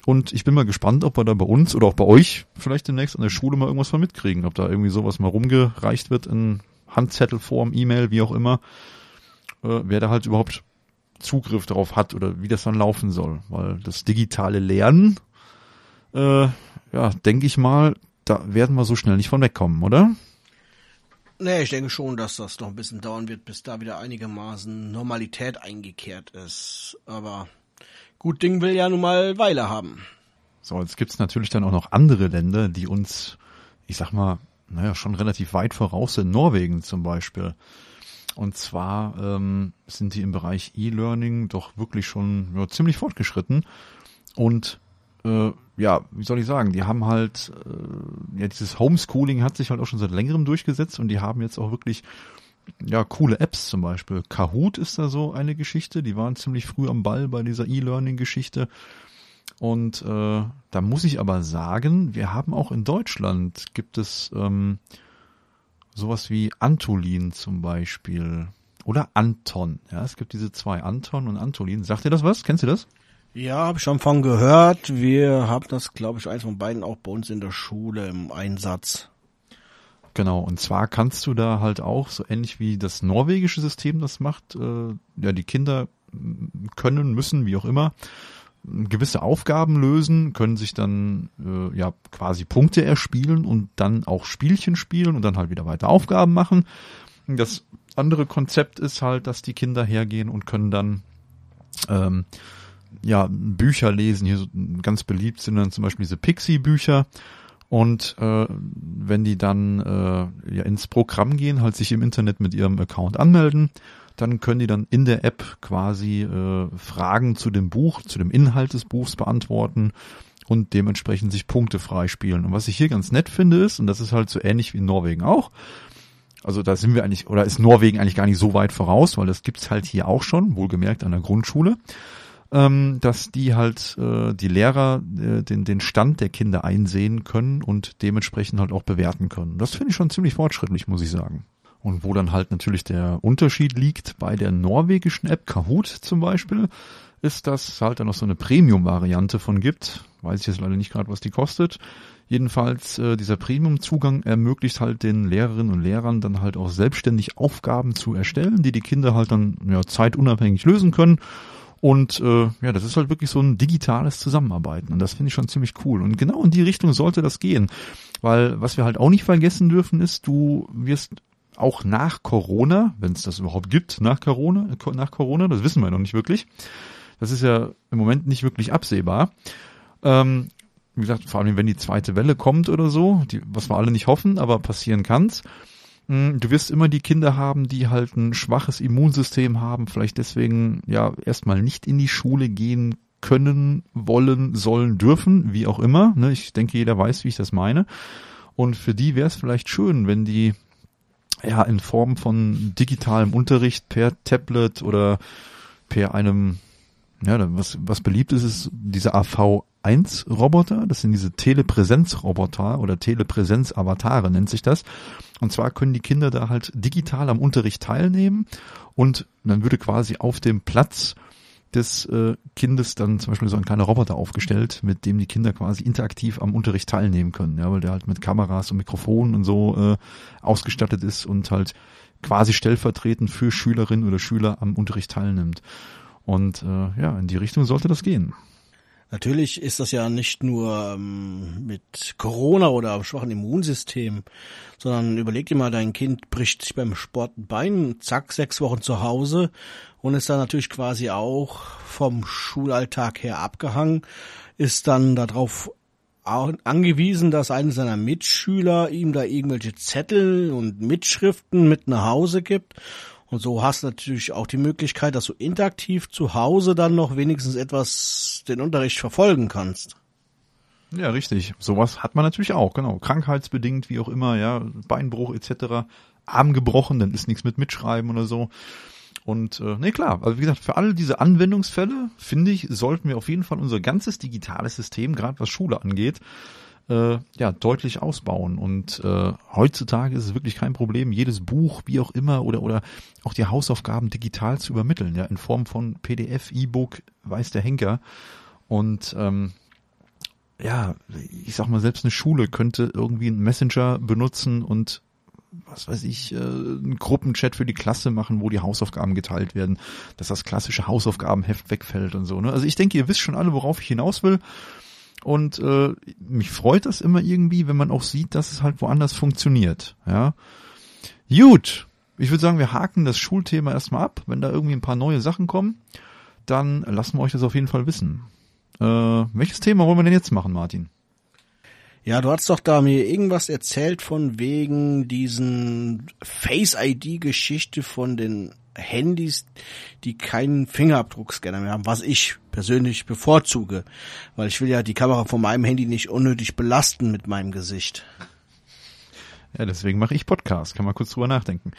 Und ich bin mal gespannt, ob wir da bei uns oder auch bei euch vielleicht demnächst an der Schule mal irgendwas von mitkriegen. Ob da irgendwie sowas mal rumgereicht wird in Handzettelform, E-Mail, wie auch immer, äh, wer da halt überhaupt Zugriff darauf hat oder wie das dann laufen soll. Weil das digitale Lernen, äh, ja, denke ich mal, da werden wir so schnell nicht von wegkommen, oder? Nee, ich denke schon, dass das noch ein bisschen dauern wird, bis da wieder einigermaßen Normalität eingekehrt ist. Aber gut Ding will ja nun mal Weile haben. So, jetzt gibt's natürlich dann auch noch andere Länder, die uns, ich sag mal, naja, schon relativ weit voraus sind. Norwegen zum Beispiel. Und zwar ähm, sind die im Bereich E-Learning doch wirklich schon ja, ziemlich fortgeschritten. Und äh, ja, wie soll ich sagen, die haben halt, äh, ja, dieses Homeschooling hat sich halt auch schon seit längerem durchgesetzt und die haben jetzt auch wirklich ja, coole Apps zum Beispiel. Kahoot ist da so eine Geschichte, die waren ziemlich früh am Ball bei dieser E-Learning-Geschichte. Und äh, da muss ich aber sagen, wir haben auch in Deutschland gibt es ähm, sowas wie Antolin zum Beispiel. Oder Anton. Ja, es gibt diese zwei, Anton und Antolin. Sagt ihr das was? Kennst du das? Ja, habe ich schon von gehört. Wir haben das, glaube ich, eins von beiden auch bei uns in der Schule im Einsatz. Genau, und zwar kannst du da halt auch, so ähnlich wie das norwegische System das macht, äh, ja, die Kinder können, müssen, wie auch immer, gewisse Aufgaben lösen, können sich dann äh, ja quasi Punkte erspielen und dann auch Spielchen spielen und dann halt wieder weiter Aufgaben machen. Das andere Konzept ist halt, dass die Kinder hergehen und können dann ähm, ja Bücher lesen. Hier so ganz beliebt sind dann zum Beispiel diese Pixie-Bücher. Und äh, wenn die dann äh, ja ins Programm gehen, halt sich im Internet mit ihrem Account anmelden, dann können die dann in der App quasi äh, Fragen zu dem Buch, zu dem Inhalt des Buchs beantworten und dementsprechend sich Punkte freispielen. Und was ich hier ganz nett finde ist, und das ist halt so ähnlich wie in Norwegen auch, also da sind wir eigentlich, oder ist Norwegen eigentlich gar nicht so weit voraus, weil das gibt's halt hier auch schon, wohlgemerkt an der Grundschule, ähm, dass die halt äh, die Lehrer äh, den, den Stand der Kinder einsehen können und dementsprechend halt auch bewerten können. Das finde ich schon ziemlich fortschrittlich, muss ich sagen. Und wo dann halt natürlich der Unterschied liegt bei der norwegischen App Kahoot zum Beispiel, ist, dass es halt dann noch so eine Premium-Variante von gibt. Weiß ich jetzt leider nicht gerade, was die kostet. Jedenfalls äh, dieser Premium-Zugang ermöglicht halt den Lehrerinnen und Lehrern dann halt auch selbstständig Aufgaben zu erstellen, die die Kinder halt dann ja, zeitunabhängig lösen können. Und äh, ja, das ist halt wirklich so ein digitales Zusammenarbeiten. Und das finde ich schon ziemlich cool. Und genau in die Richtung sollte das gehen. Weil was wir halt auch nicht vergessen dürfen, ist, du wirst auch nach Corona, wenn es das überhaupt gibt, nach Corona, nach Corona, das wissen wir noch nicht wirklich. Das ist ja im Moment nicht wirklich absehbar. Ähm, wie gesagt, vor allem wenn die zweite Welle kommt oder so, die, was wir alle nicht hoffen, aber passieren kann's. Hm, du wirst immer die Kinder haben, die halt ein schwaches Immunsystem haben, vielleicht deswegen ja erstmal nicht in die Schule gehen können, wollen, sollen, dürfen, wie auch immer. Ne? Ich denke, jeder weiß, wie ich das meine. Und für die wäre es vielleicht schön, wenn die ja in Form von digitalem Unterricht per Tablet oder per einem, ja, was, was beliebt ist, ist diese AV1-Roboter. Das sind diese Telepräsenz-Roboter oder Telepräsenz-Avatare nennt sich das. Und zwar können die Kinder da halt digital am Unterricht teilnehmen und dann würde quasi auf dem Platz des äh, Kindes dann zum Beispiel so ein kleiner Roboter aufgestellt, mit dem die Kinder quasi interaktiv am Unterricht teilnehmen können, ja, weil der halt mit Kameras und Mikrofonen und so äh, ausgestattet ist und halt quasi stellvertretend für Schülerinnen oder Schüler am Unterricht teilnimmt. Und äh, ja, in die Richtung sollte das gehen. Natürlich ist das ja nicht nur ähm, mit Corona oder schwachen Immunsystem, sondern überleg dir mal, dein Kind bricht sich beim Sport ein Bein, zack, sechs Wochen zu Hause und ist dann natürlich quasi auch vom Schulalltag her abgehangen, ist dann darauf angewiesen, dass einer seiner Mitschüler ihm da irgendwelche Zettel und Mitschriften mit nach Hause gibt und so hast du natürlich auch die Möglichkeit, dass du interaktiv zu Hause dann noch wenigstens etwas den Unterricht verfolgen kannst. Ja, richtig. Sowas hat man natürlich auch, genau. Krankheitsbedingt, wie auch immer, ja, Beinbruch etc. Arm gebrochen, dann ist nichts mit Mitschreiben oder so. Und äh, nee, klar, also wie gesagt, für alle diese Anwendungsfälle, finde ich, sollten wir auf jeden Fall unser ganzes digitales System, gerade was Schule angeht, äh, ja deutlich ausbauen. Und äh, heutzutage ist es wirklich kein Problem, jedes Buch, wie auch immer, oder oder auch die Hausaufgaben digital zu übermitteln, ja, in Form von PDF, E-Book, weiß der Henker. Und ähm, ja, ich sag mal, selbst eine Schule könnte irgendwie einen Messenger benutzen und was weiß ich, äh, einen Gruppenchat für die Klasse machen, wo die Hausaufgaben geteilt werden, dass das klassische Hausaufgabenheft wegfällt und so. Ne? Also ich denke, ihr wisst schon alle, worauf ich hinaus will. Und äh, mich freut das immer irgendwie, wenn man auch sieht, dass es halt woanders funktioniert. Ja. Gut, ich würde sagen, wir haken das Schulthema erstmal ab. Wenn da irgendwie ein paar neue Sachen kommen, dann lassen wir euch das auf jeden Fall wissen. Äh, welches Thema wollen wir denn jetzt machen, Martin? Ja, du hast doch da mir irgendwas erzählt von wegen diesen Face-ID-Geschichte von den Handys, die keinen Fingerabdruckscanner mehr haben, was ich persönlich bevorzuge, weil ich will ja die Kamera von meinem Handy nicht unnötig belasten mit meinem Gesicht. Ja, deswegen mache ich Podcast, kann man kurz drüber nachdenken.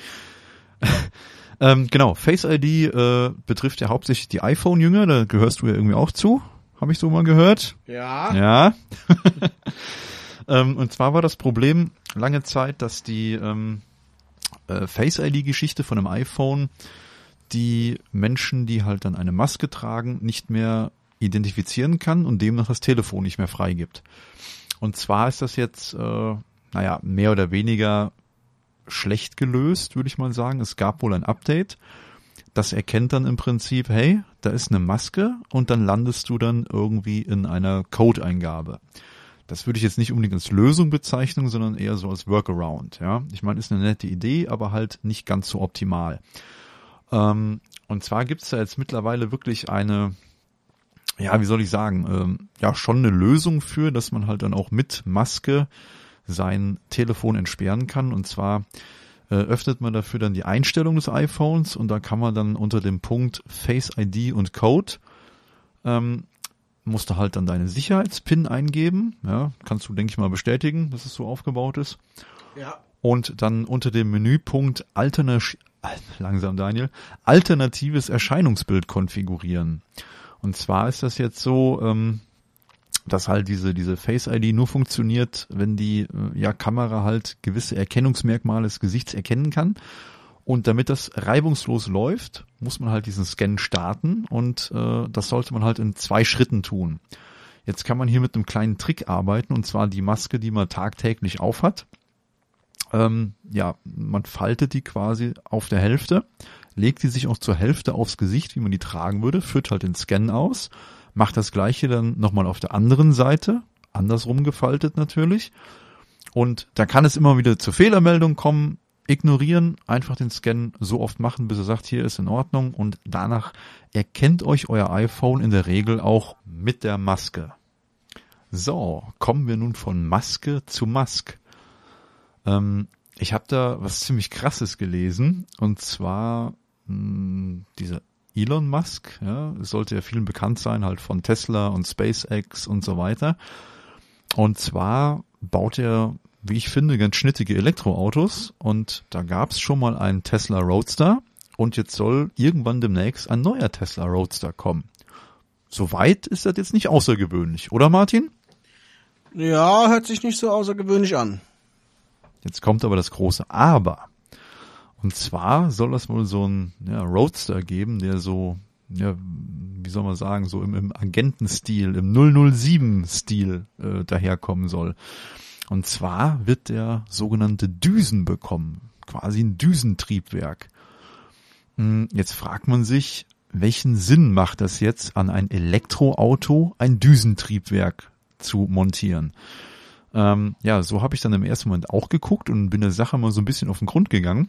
ähm, genau, Face ID äh, betrifft ja hauptsächlich die iPhone-Jünger, da gehörst du ja irgendwie auch zu, habe ich so mal gehört. Ja. Ja. ähm, und zwar war das Problem lange Zeit, dass die ähm, äh, Face ID-Geschichte von einem iPhone die Menschen, die halt dann eine Maske tragen, nicht mehr identifizieren kann und demnach das Telefon nicht mehr freigibt. Und zwar ist das jetzt, äh, naja, mehr oder weniger schlecht gelöst, würde ich mal sagen. Es gab wohl ein Update. Das erkennt dann im Prinzip, hey, da ist eine Maske und dann landest du dann irgendwie in einer Codeingabe. Das würde ich jetzt nicht unbedingt als Lösung bezeichnen, sondern eher so als Workaround. Ja, ich meine, ist eine nette Idee, aber halt nicht ganz so optimal. Ähm, und zwar gibt's da jetzt mittlerweile wirklich eine, ja, wie soll ich sagen, ähm, ja, schon eine Lösung für, dass man halt dann auch mit Maske sein Telefon entsperren kann. Und zwar äh, öffnet man dafür dann die Einstellung des iPhones und da kann man dann unter dem Punkt Face ID und Code ähm, musst du halt dann deine Sicherheitspin eingeben. Ja, kannst du, denke ich mal, bestätigen, dass es so aufgebaut ist. Ja. Und dann unter dem Menüpunkt Alternativ, langsam Daniel, alternatives Erscheinungsbild konfigurieren. Und zwar ist das jetzt so, ähm, dass halt diese, diese Face ID nur funktioniert, wenn die äh, ja, Kamera halt gewisse Erkennungsmerkmale des Gesichts erkennen kann. Und damit das reibungslos läuft, muss man halt diesen Scan starten und äh, das sollte man halt in zwei Schritten tun. Jetzt kann man hier mit einem kleinen Trick arbeiten und zwar die Maske, die man tagtäglich aufhat. Ähm, ja, man faltet die quasi auf der Hälfte, legt die sich auch zur Hälfte aufs Gesicht, wie man die tragen würde, führt halt den Scan aus, macht das gleiche dann nochmal auf der anderen Seite, andersrum gefaltet natürlich. Und da kann es immer wieder zur Fehlermeldung kommen, ignorieren, einfach den Scan so oft machen, bis er sagt, hier ist in Ordnung und danach erkennt euch euer iPhone in der Regel auch mit der Maske. So, kommen wir nun von Maske zu Mask. Ähm, ich habe da was ziemlich krasses gelesen und zwar mh, hm, dieser Elon Musk, ja, sollte ja vielen bekannt sein, halt von Tesla und SpaceX und so weiter. Und zwar baut er wie ich finde, ganz schnittige Elektroautos und da gab es schon mal einen Tesla Roadster und jetzt soll irgendwann demnächst ein neuer Tesla Roadster kommen. Soweit ist das jetzt nicht außergewöhnlich, oder Martin? Ja, hört sich nicht so außergewöhnlich an. Jetzt kommt aber das große Aber. Und zwar soll es wohl so ein ja, Roadster geben, der so ja, wie soll man sagen, so im, im Agentenstil, im 007-Stil äh, daherkommen soll. Und zwar wird der sogenannte Düsen bekommen, quasi ein Düsentriebwerk. Hm, jetzt fragt man sich, welchen Sinn macht das jetzt an ein Elektroauto ein Düsentriebwerk zu montieren? Ähm, ja, so habe ich dann im ersten Moment auch geguckt und bin der Sache mal so ein bisschen auf den Grund gegangen.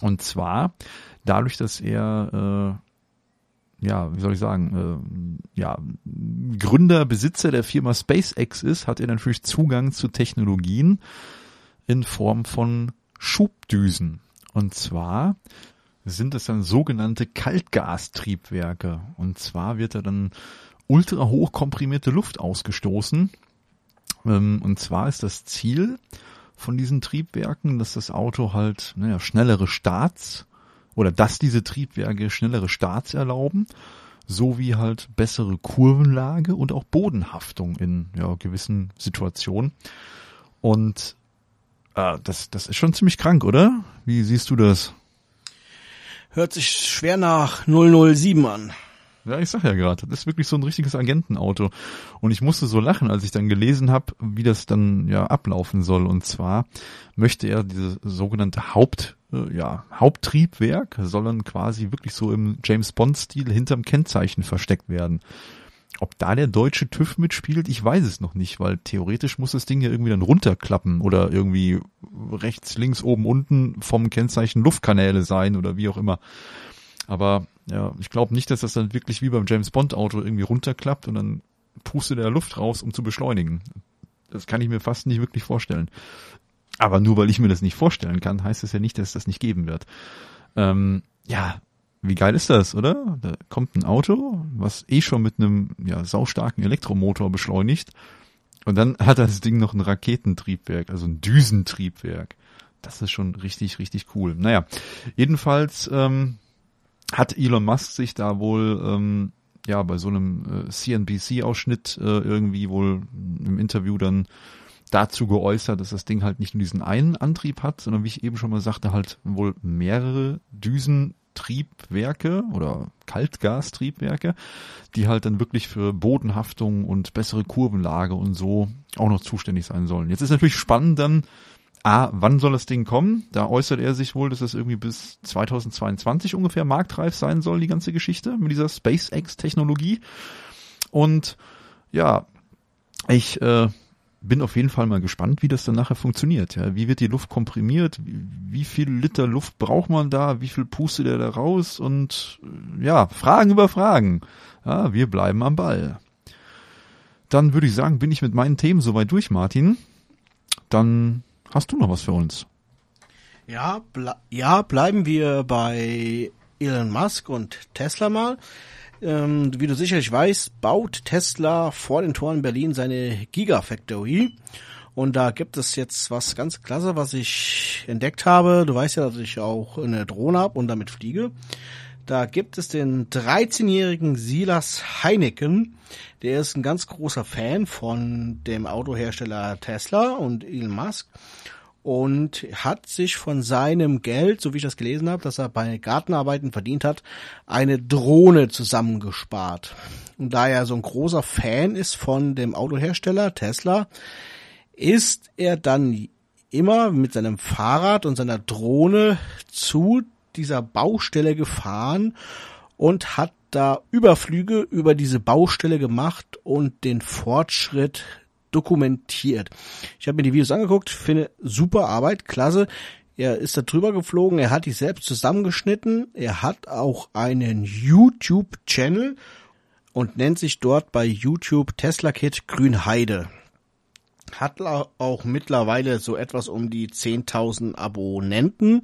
Und zwar dadurch, dass er äh, ja, wie soll ich sagen, äh, ja, Gründer, Besitzer der Firma SpaceX ist, hat er natürlich Zugang zu Technologien in Form von Schubdüsen. Und zwar sind es dann sogenannte Kaltgastriebwerke. Und zwar wird da dann ultra hoch komprimierte Luft ausgestoßen. Ähm, und zwar ist das Ziel von diesen Triebwerken, dass das Auto halt naja, schnellere Starts oder dass diese Triebwerke schnellere Starts erlauben, sowie halt bessere Kurvenlage und auch Bodenhaftung in ja, gewissen Situationen. Und äh, das, das ist schon ziemlich krank, oder? Wie siehst du das? Hört sich schwer nach 007 an. Ja, ich sag ja gerade, das ist wirklich so ein richtiges Agentenauto. Und ich musste so lachen, als ich dann gelesen habe, wie das dann ja ablaufen soll. Und zwar möchte er diese sogenannte Haupt, äh, ja, Haupttriebwerk soll dann quasi wirklich so im James Bond-Stil hinterm Kennzeichen versteckt werden. Ob da der deutsche TÜV mitspielt, ich weiß es noch nicht, weil theoretisch muss das Ding ja irgendwie dann runterklappen oder irgendwie rechts, links, oben, unten vom Kennzeichen Luftkanäle sein oder wie auch immer. Aber ja, ich glaube nicht, dass das dann wirklich wie beim James Bond Auto irgendwie runterklappt und dann pustet der Luft raus, um zu beschleunigen. Das kann ich mir fast nicht wirklich vorstellen. Aber nur weil ich mir das nicht vorstellen kann, heißt das ja nicht, dass es das nicht geben wird. Ähm, ja, wie geil ist das, oder? Da kommt ein Auto, was eh schon mit einem ja, saustarken Elektromotor beschleunigt. Und dann hat das Ding noch ein Raketentriebwerk, also ein Düsentriebwerk. Das ist schon richtig, richtig cool. Naja, jedenfalls ähm, hat Elon Musk sich da wohl ähm, ja bei so einem äh, CNBC-Ausschnitt äh, irgendwie wohl im Interview dann dazu geäußert, dass das Ding halt nicht nur diesen einen Antrieb hat, sondern wie ich eben schon mal sagte, halt wohl mehrere Düsen Triebwerke oder Kaltgastriebwerke, die halt dann wirklich für Bodenhaftung und bessere Kurvenlage und so auch noch zuständig sein sollen. Jetzt ist natürlich spannend dann, A, wann soll das Ding kommen? Da äußert er sich wohl, dass das irgendwie bis 2022 ungefähr marktreif sein soll, die ganze Geschichte mit dieser SpaceX-Technologie. Und ja, ich äh, bin auf jeden Fall mal gespannt, wie das dann nachher funktioniert. Ja, wie wird die Luft komprimiert? Wie, viel Liter Luft braucht man da? Wie viel pustet er da raus? Und ja, Fragen über Fragen. Ja, wir bleiben am Ball. Dann würde ich sagen, bin ich mit meinen Themen soweit durch, Martin. Dann hast du noch was für uns. Ja, ble ja, bleiben wir bei Elon Musk und Tesla mal. Ähm, wie du sicherlich weißt, baut Tesla vor den Toren Berlin seine Gigafactory. Und da gibt es jetzt was ganz klasse, was ich entdeckt habe. Du weißt ja, dass ich auch eine Drohne habe und damit fliege. Da gibt es den 13-jährigen Silas Heineken. Der ist ein ganz großer Fan von dem Autohersteller Tesla und Elon Musk und hat sich von seinem Geld, so wie ich das gelesen habe, dass er bei Gartenarbeiten verdient hat, eine Drohne zusammengespart. Und da er so ein großer Fan ist von dem Autohersteller Tesla, ist er dann immer mit seinem Fahrrad und seiner Drohne zu dieser Baustelle gefahren und hat da Überflüge über diese Baustelle gemacht und den Fortschritt dokumentiert. Ich habe mir die Videos angeguckt, finde super Arbeit, klasse. Er ist da drüber geflogen, er hat die selbst zusammengeschnitten, er hat auch einen YouTube-Channel und nennt sich dort bei YouTube Tesla Kit Grünheide. Hat auch mittlerweile so etwas um die 10.000 Abonnenten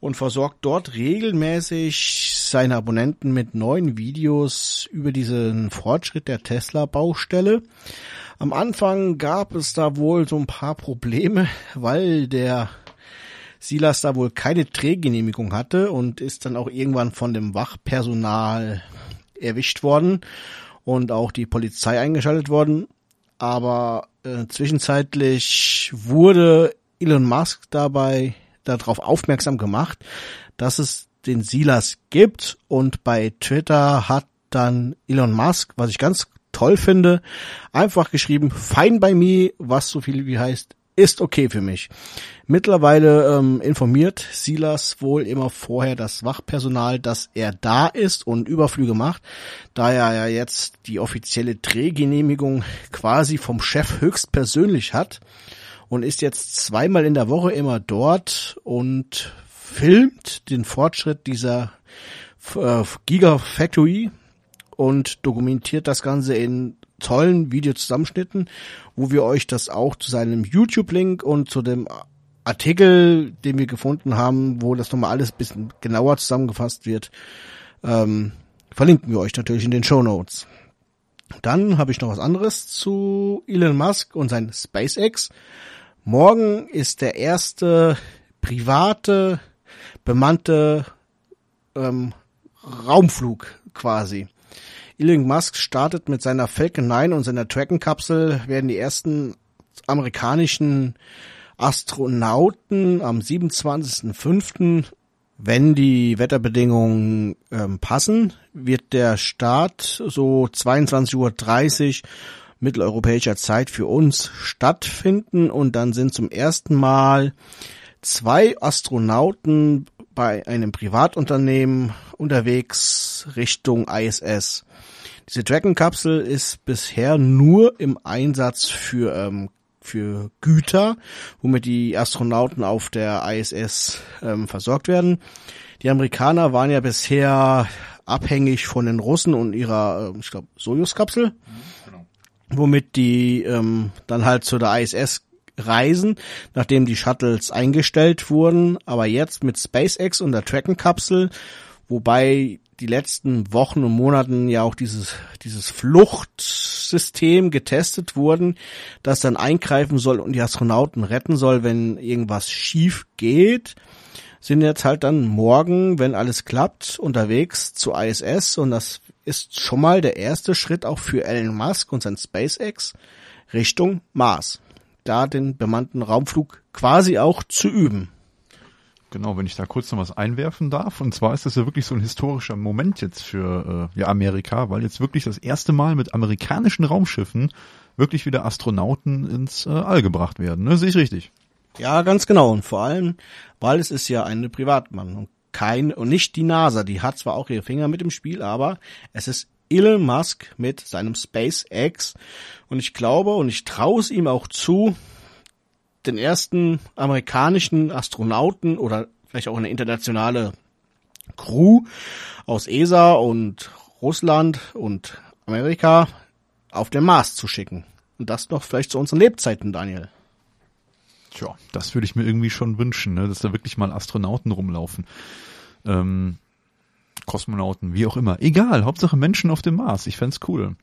und versorgt dort regelmäßig seine Abonnenten mit neuen Videos über diesen Fortschritt der Tesla Baustelle. Am Anfang gab es da wohl so ein paar Probleme, weil der Silas da wohl keine Drehgenehmigung hatte und ist dann auch irgendwann von dem Wachpersonal erwischt worden und auch die Polizei eingeschaltet worden. Aber äh, zwischenzeitlich wurde Elon Musk dabei darauf aufmerksam gemacht, dass es den Silas gibt. Und bei Twitter hat dann Elon Musk, was ich ganz toll finde, einfach geschrieben, fein bei mir, was so viel wie heißt, ist okay für mich. Mittlerweile ähm, informiert Silas wohl immer vorher das Wachpersonal, dass er da ist und Überflüge macht, da er ja jetzt die offizielle Drehgenehmigung quasi vom Chef höchstpersönlich hat und ist jetzt zweimal in der Woche immer dort und filmt den Fortschritt dieser äh, Gigafactory und dokumentiert das Ganze in tollen Videozusammenschnitten, wo wir euch das auch zu seinem YouTube-Link und zu dem Artikel, den wir gefunden haben, wo das nochmal alles bisschen genauer zusammengefasst wird, ähm, verlinken wir euch natürlich in den Show Notes. Dann habe ich noch was anderes zu Elon Musk und sein SpaceX. Morgen ist der erste private, bemannte ähm, Raumflug quasi. Elon Musk startet mit seiner Falcon 9 und seiner Dragon-Kapsel, werden die ersten amerikanischen Astronauten am 27.05., wenn die Wetterbedingungen ähm, passen, wird der Start so 22.30 Uhr mitteleuropäischer Zeit für uns stattfinden und dann sind zum ersten Mal zwei Astronauten bei einem Privatunternehmen unterwegs Richtung ISS. Diese Dragon-Kapsel ist bisher nur im Einsatz für ähm, für Güter, womit die Astronauten auf der ISS ähm, versorgt werden. Die Amerikaner waren ja bisher abhängig von den Russen und ihrer, äh, ich glaube, Sojus-Kapsel, genau. Womit die ähm, dann halt zu der ISS reisen, nachdem die Shuttles eingestellt wurden. Aber jetzt mit SpaceX und der Dragon-Kapsel, wobei die letzten Wochen und Monaten ja auch dieses, dieses Fluchtsystem getestet wurden, das dann eingreifen soll und die Astronauten retten soll, wenn irgendwas schief geht, sind jetzt halt dann morgen, wenn alles klappt, unterwegs zu ISS und das ist schon mal der erste Schritt auch für Elon Musk und sein SpaceX Richtung Mars. Da den bemannten Raumflug quasi auch zu üben. Genau, wenn ich da kurz noch was einwerfen darf. Und zwar ist das ja wirklich so ein historischer Moment jetzt für äh, ja, Amerika, weil jetzt wirklich das erste Mal mit amerikanischen Raumschiffen wirklich wieder Astronauten ins äh, All gebracht werden. Ne? Sehe ich richtig? Ja, ganz genau. Und vor allem, weil es ist ja eine Privatmann und kein und nicht die NASA. Die hat zwar auch ihre Finger mit im Spiel, aber es ist Elon Musk mit seinem SpaceX. Und ich glaube und ich traue es ihm auch zu, den ersten amerikanischen Astronauten oder vielleicht auch eine internationale Crew aus ESA und Russland und Amerika auf den Mars zu schicken. Und das noch vielleicht zu unseren Lebzeiten, Daniel. Tja, das würde ich mir irgendwie schon wünschen, ne? dass da wirklich mal Astronauten rumlaufen. Ähm, Kosmonauten, wie auch immer. Egal, Hauptsache Menschen auf dem Mars. Ich fände cool.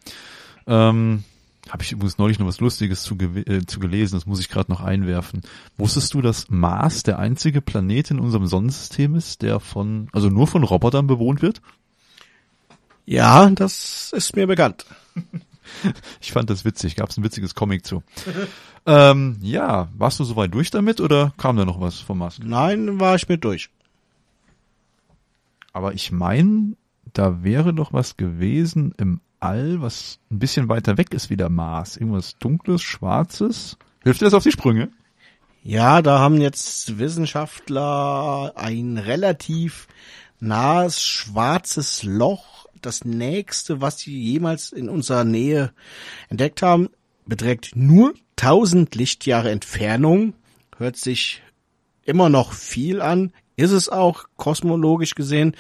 Ähm, habe ich übrigens neulich noch was Lustiges zu, äh, zu gelesen, das muss ich gerade noch einwerfen. Wusstest du, dass Mars der einzige Planet in unserem Sonnensystem ist, der von, also nur von Robotern bewohnt wird? Ja, das ist mir bekannt. ich fand das witzig, gab es ein witziges Comic zu. ähm, ja, warst du soweit durch damit oder kam da noch was vom Mars? Nein, war ich mit durch. Aber ich meine, da wäre doch was gewesen im All, was ein bisschen weiter weg ist wie der Mars. Irgendwas Dunkles, Schwarzes. Hilft dir das auf die Sprünge? Ja, da haben jetzt Wissenschaftler ein relativ nahes schwarzes Loch. Das nächste, was sie jemals in unserer Nähe entdeckt haben, beträgt nur 1000 Lichtjahre Entfernung. Hört sich immer noch viel an, ist es auch kosmologisch gesehen,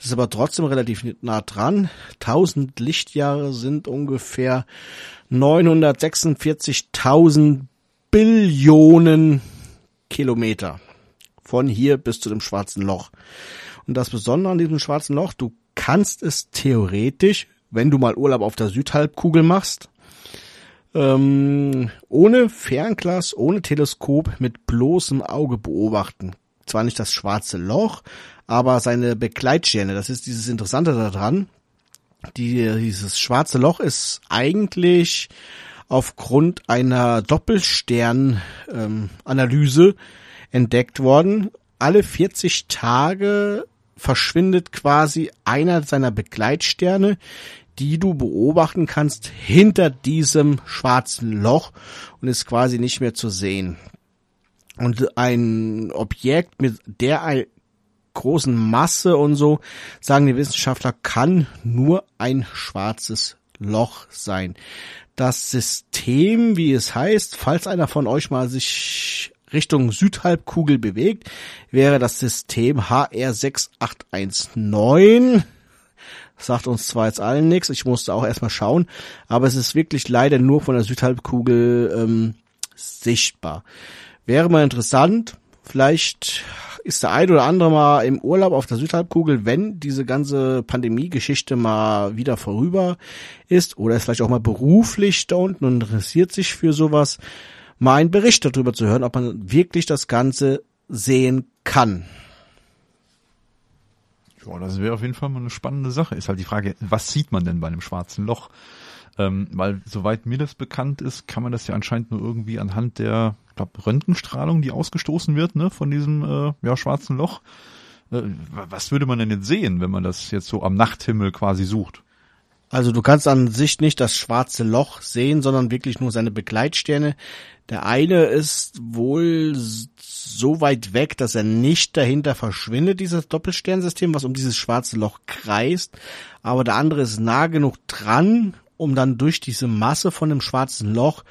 ist aber trotzdem relativ nah dran. 1000 Lichtjahre sind ungefähr 946.000 Billionen Kilometer von hier bis zu dem schwarzen Loch. Und das Besondere an diesem schwarzen Loch, du kannst es theoretisch, wenn du mal Urlaub auf der Südhalbkugel machst, ähm, ohne Fernglas, ohne Teleskop mit bloßem Auge beobachten zwar nicht das schwarze Loch, aber seine Begleitsterne. Das ist dieses Interessante daran. Die, dieses schwarze Loch ist eigentlich aufgrund einer Doppelstern-Analyse ähm, entdeckt worden. Alle 40 Tage verschwindet quasi einer seiner Begleitsterne, die du beobachten kannst hinter diesem schwarzen Loch und ist quasi nicht mehr zu sehen. Und ein Objekt mit der großen Masse und so, sagen die Wissenschaftler, kann nur ein schwarzes Loch sein. Das System, wie es heißt, falls einer von euch mal sich Richtung Südhalbkugel bewegt, wäre das System HR6819. sagt uns zwar jetzt allen nichts, ich musste auch erstmal schauen, aber es ist wirklich leider nur von der Südhalbkugel ähm, sichtbar. Wäre mal interessant, vielleicht ist der ein oder andere mal im Urlaub auf der Südhalbkugel, wenn diese ganze Pandemie-Geschichte mal wieder vorüber ist oder ist vielleicht auch mal beruflich da unten und interessiert sich für sowas mal einen Bericht darüber zu hören, ob man wirklich das Ganze sehen kann. Ja, das wäre auf jeden Fall mal eine spannende Sache. Ist halt die Frage, was sieht man denn bei einem schwarzen Loch? Ähm, weil soweit mir das bekannt ist, kann man das ja anscheinend nur irgendwie anhand der, ich glaube, Röntgenstrahlung, die ausgestoßen wird, ne, von diesem äh, ja, schwarzen Loch. Äh, was würde man denn jetzt sehen, wenn man das jetzt so am Nachthimmel quasi sucht? Also du kannst an sich nicht das schwarze Loch sehen, sondern wirklich nur seine Begleitsterne. Der eine ist wohl so weit weg, dass er nicht dahinter verschwindet, dieses Doppelsternsystem, was um dieses schwarze Loch kreist. Aber der andere ist nah genug dran, um dann durch diese Masse von dem schwarzen Loch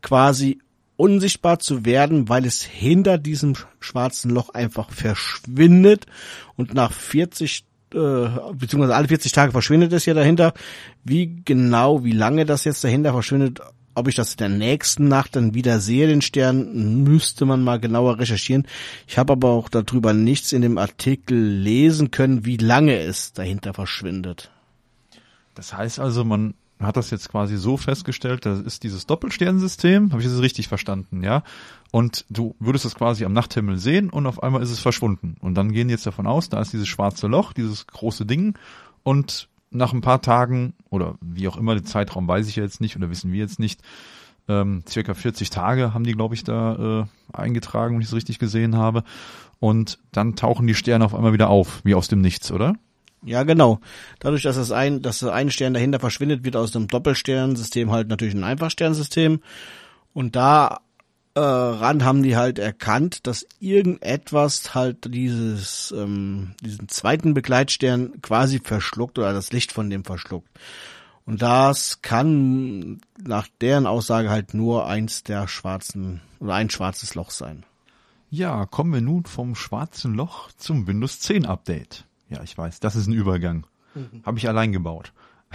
quasi unsichtbar zu werden, weil es hinter diesem schwarzen Loch einfach verschwindet und nach 40 äh, beziehungsweise alle 40 Tage verschwindet es ja dahinter. Wie genau, wie lange das jetzt dahinter verschwindet, ob ich das in der nächsten Nacht dann wieder sehe, den Stern, müsste man mal genauer recherchieren. Ich habe aber auch darüber nichts in dem Artikel lesen können, wie lange es dahinter verschwindet. Das heißt also, man hat das jetzt quasi so festgestellt, das ist dieses Doppelsternensystem, habe ich das richtig verstanden, ja? Und du würdest es quasi am Nachthimmel sehen und auf einmal ist es verschwunden. Und dann gehen die jetzt davon aus, da ist dieses schwarze Loch, dieses große Ding und nach ein paar Tagen oder wie auch immer, den Zeitraum weiß ich ja jetzt nicht oder wissen wir jetzt nicht, ähm, circa 40 Tage haben die, glaube ich, da äh, eingetragen, wenn ich es richtig gesehen habe. Und dann tauchen die Sterne auf einmal wieder auf, wie aus dem Nichts, oder? Ja, genau. Dadurch, dass das ein, dass das ein Stern dahinter verschwindet, wird aus dem Doppelsternsystem halt natürlich ein Einfachsternsystem. Und da äh, ran haben die halt erkannt, dass irgendetwas halt dieses ähm, diesen zweiten Begleitstern quasi verschluckt oder das Licht von dem verschluckt. Und das kann nach deren Aussage halt nur eins der schwarzen oder ein schwarzes Loch sein. Ja, kommen wir nun vom schwarzen Loch zum Windows 10 Update. Ja, ich weiß, das ist ein Übergang. Mhm. Habe ich allein gebaut.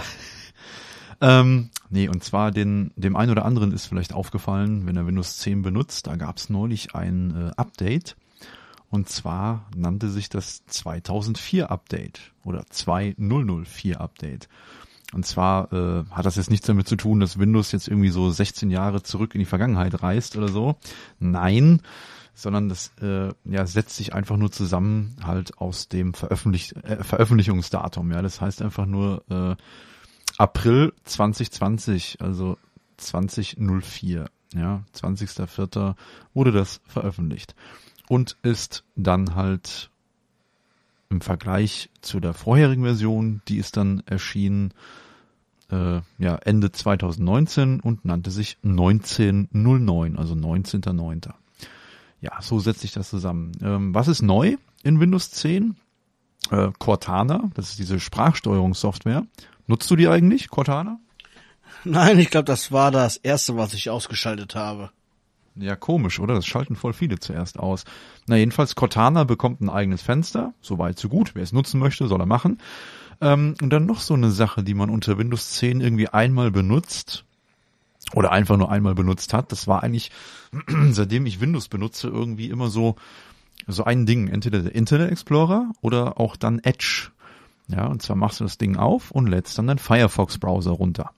Ähm, nee, und zwar den, dem einen oder anderen ist vielleicht aufgefallen, wenn er Windows 10 benutzt, da gab es neulich ein äh, Update. Und zwar nannte sich das 2004 Update oder 2004 Update. Und zwar äh, hat das jetzt nichts damit zu tun, dass Windows jetzt irgendwie so 16 Jahre zurück in die Vergangenheit reist oder so. Nein, sondern das äh, ja, setzt sich einfach nur zusammen halt aus dem Veröffentlich äh, Veröffentlichungsdatum. Ja, das heißt einfach nur äh, April 2020, also 2004, ja, 20.04. wurde das veröffentlicht und ist dann halt im Vergleich zu der vorherigen Version, die ist dann erschienen äh, ja, Ende 2019 und nannte sich 1909, also 19.09. Ja, so setzt sich das zusammen. Ähm, was ist neu in Windows 10? Äh, Cortana, das ist diese Sprachsteuerungssoftware. Nutzt du die eigentlich, Cortana? Nein, ich glaube, das war das erste, was ich ausgeschaltet habe. Ja, komisch, oder? Das schalten voll viele zuerst aus. Na, jedenfalls, Cortana bekommt ein eigenes Fenster. Soweit, so gut. Wer es nutzen möchte, soll er machen. Ähm, und dann noch so eine Sache, die man unter Windows 10 irgendwie einmal benutzt. Oder einfach nur einmal benutzt hat. Das war eigentlich, seitdem ich Windows benutze, irgendwie immer so, so ein Ding. Entweder der Internet Explorer oder auch dann Edge. Ja, und zwar machst du das Ding auf und lädst dann deinen Firefox-Browser runter.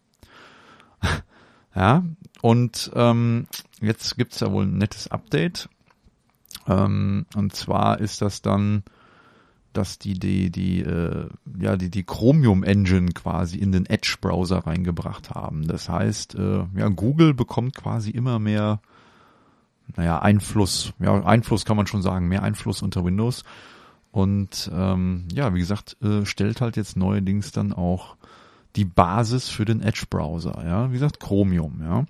ja, und ähm, jetzt gibt's ja wohl ein nettes Update. Ähm, und zwar ist das dann, dass die die die äh, ja die die Chromium Engine quasi in den Edge Browser reingebracht haben. Das heißt, äh, ja Google bekommt quasi immer mehr naja Einfluss, ja Einfluss kann man schon sagen, mehr Einfluss unter Windows Und ähm, ja, wie gesagt, äh, stellt halt jetzt neuerdings dann auch die Basis für den Edge-Browser, ja, wie gesagt, Chromium, ja.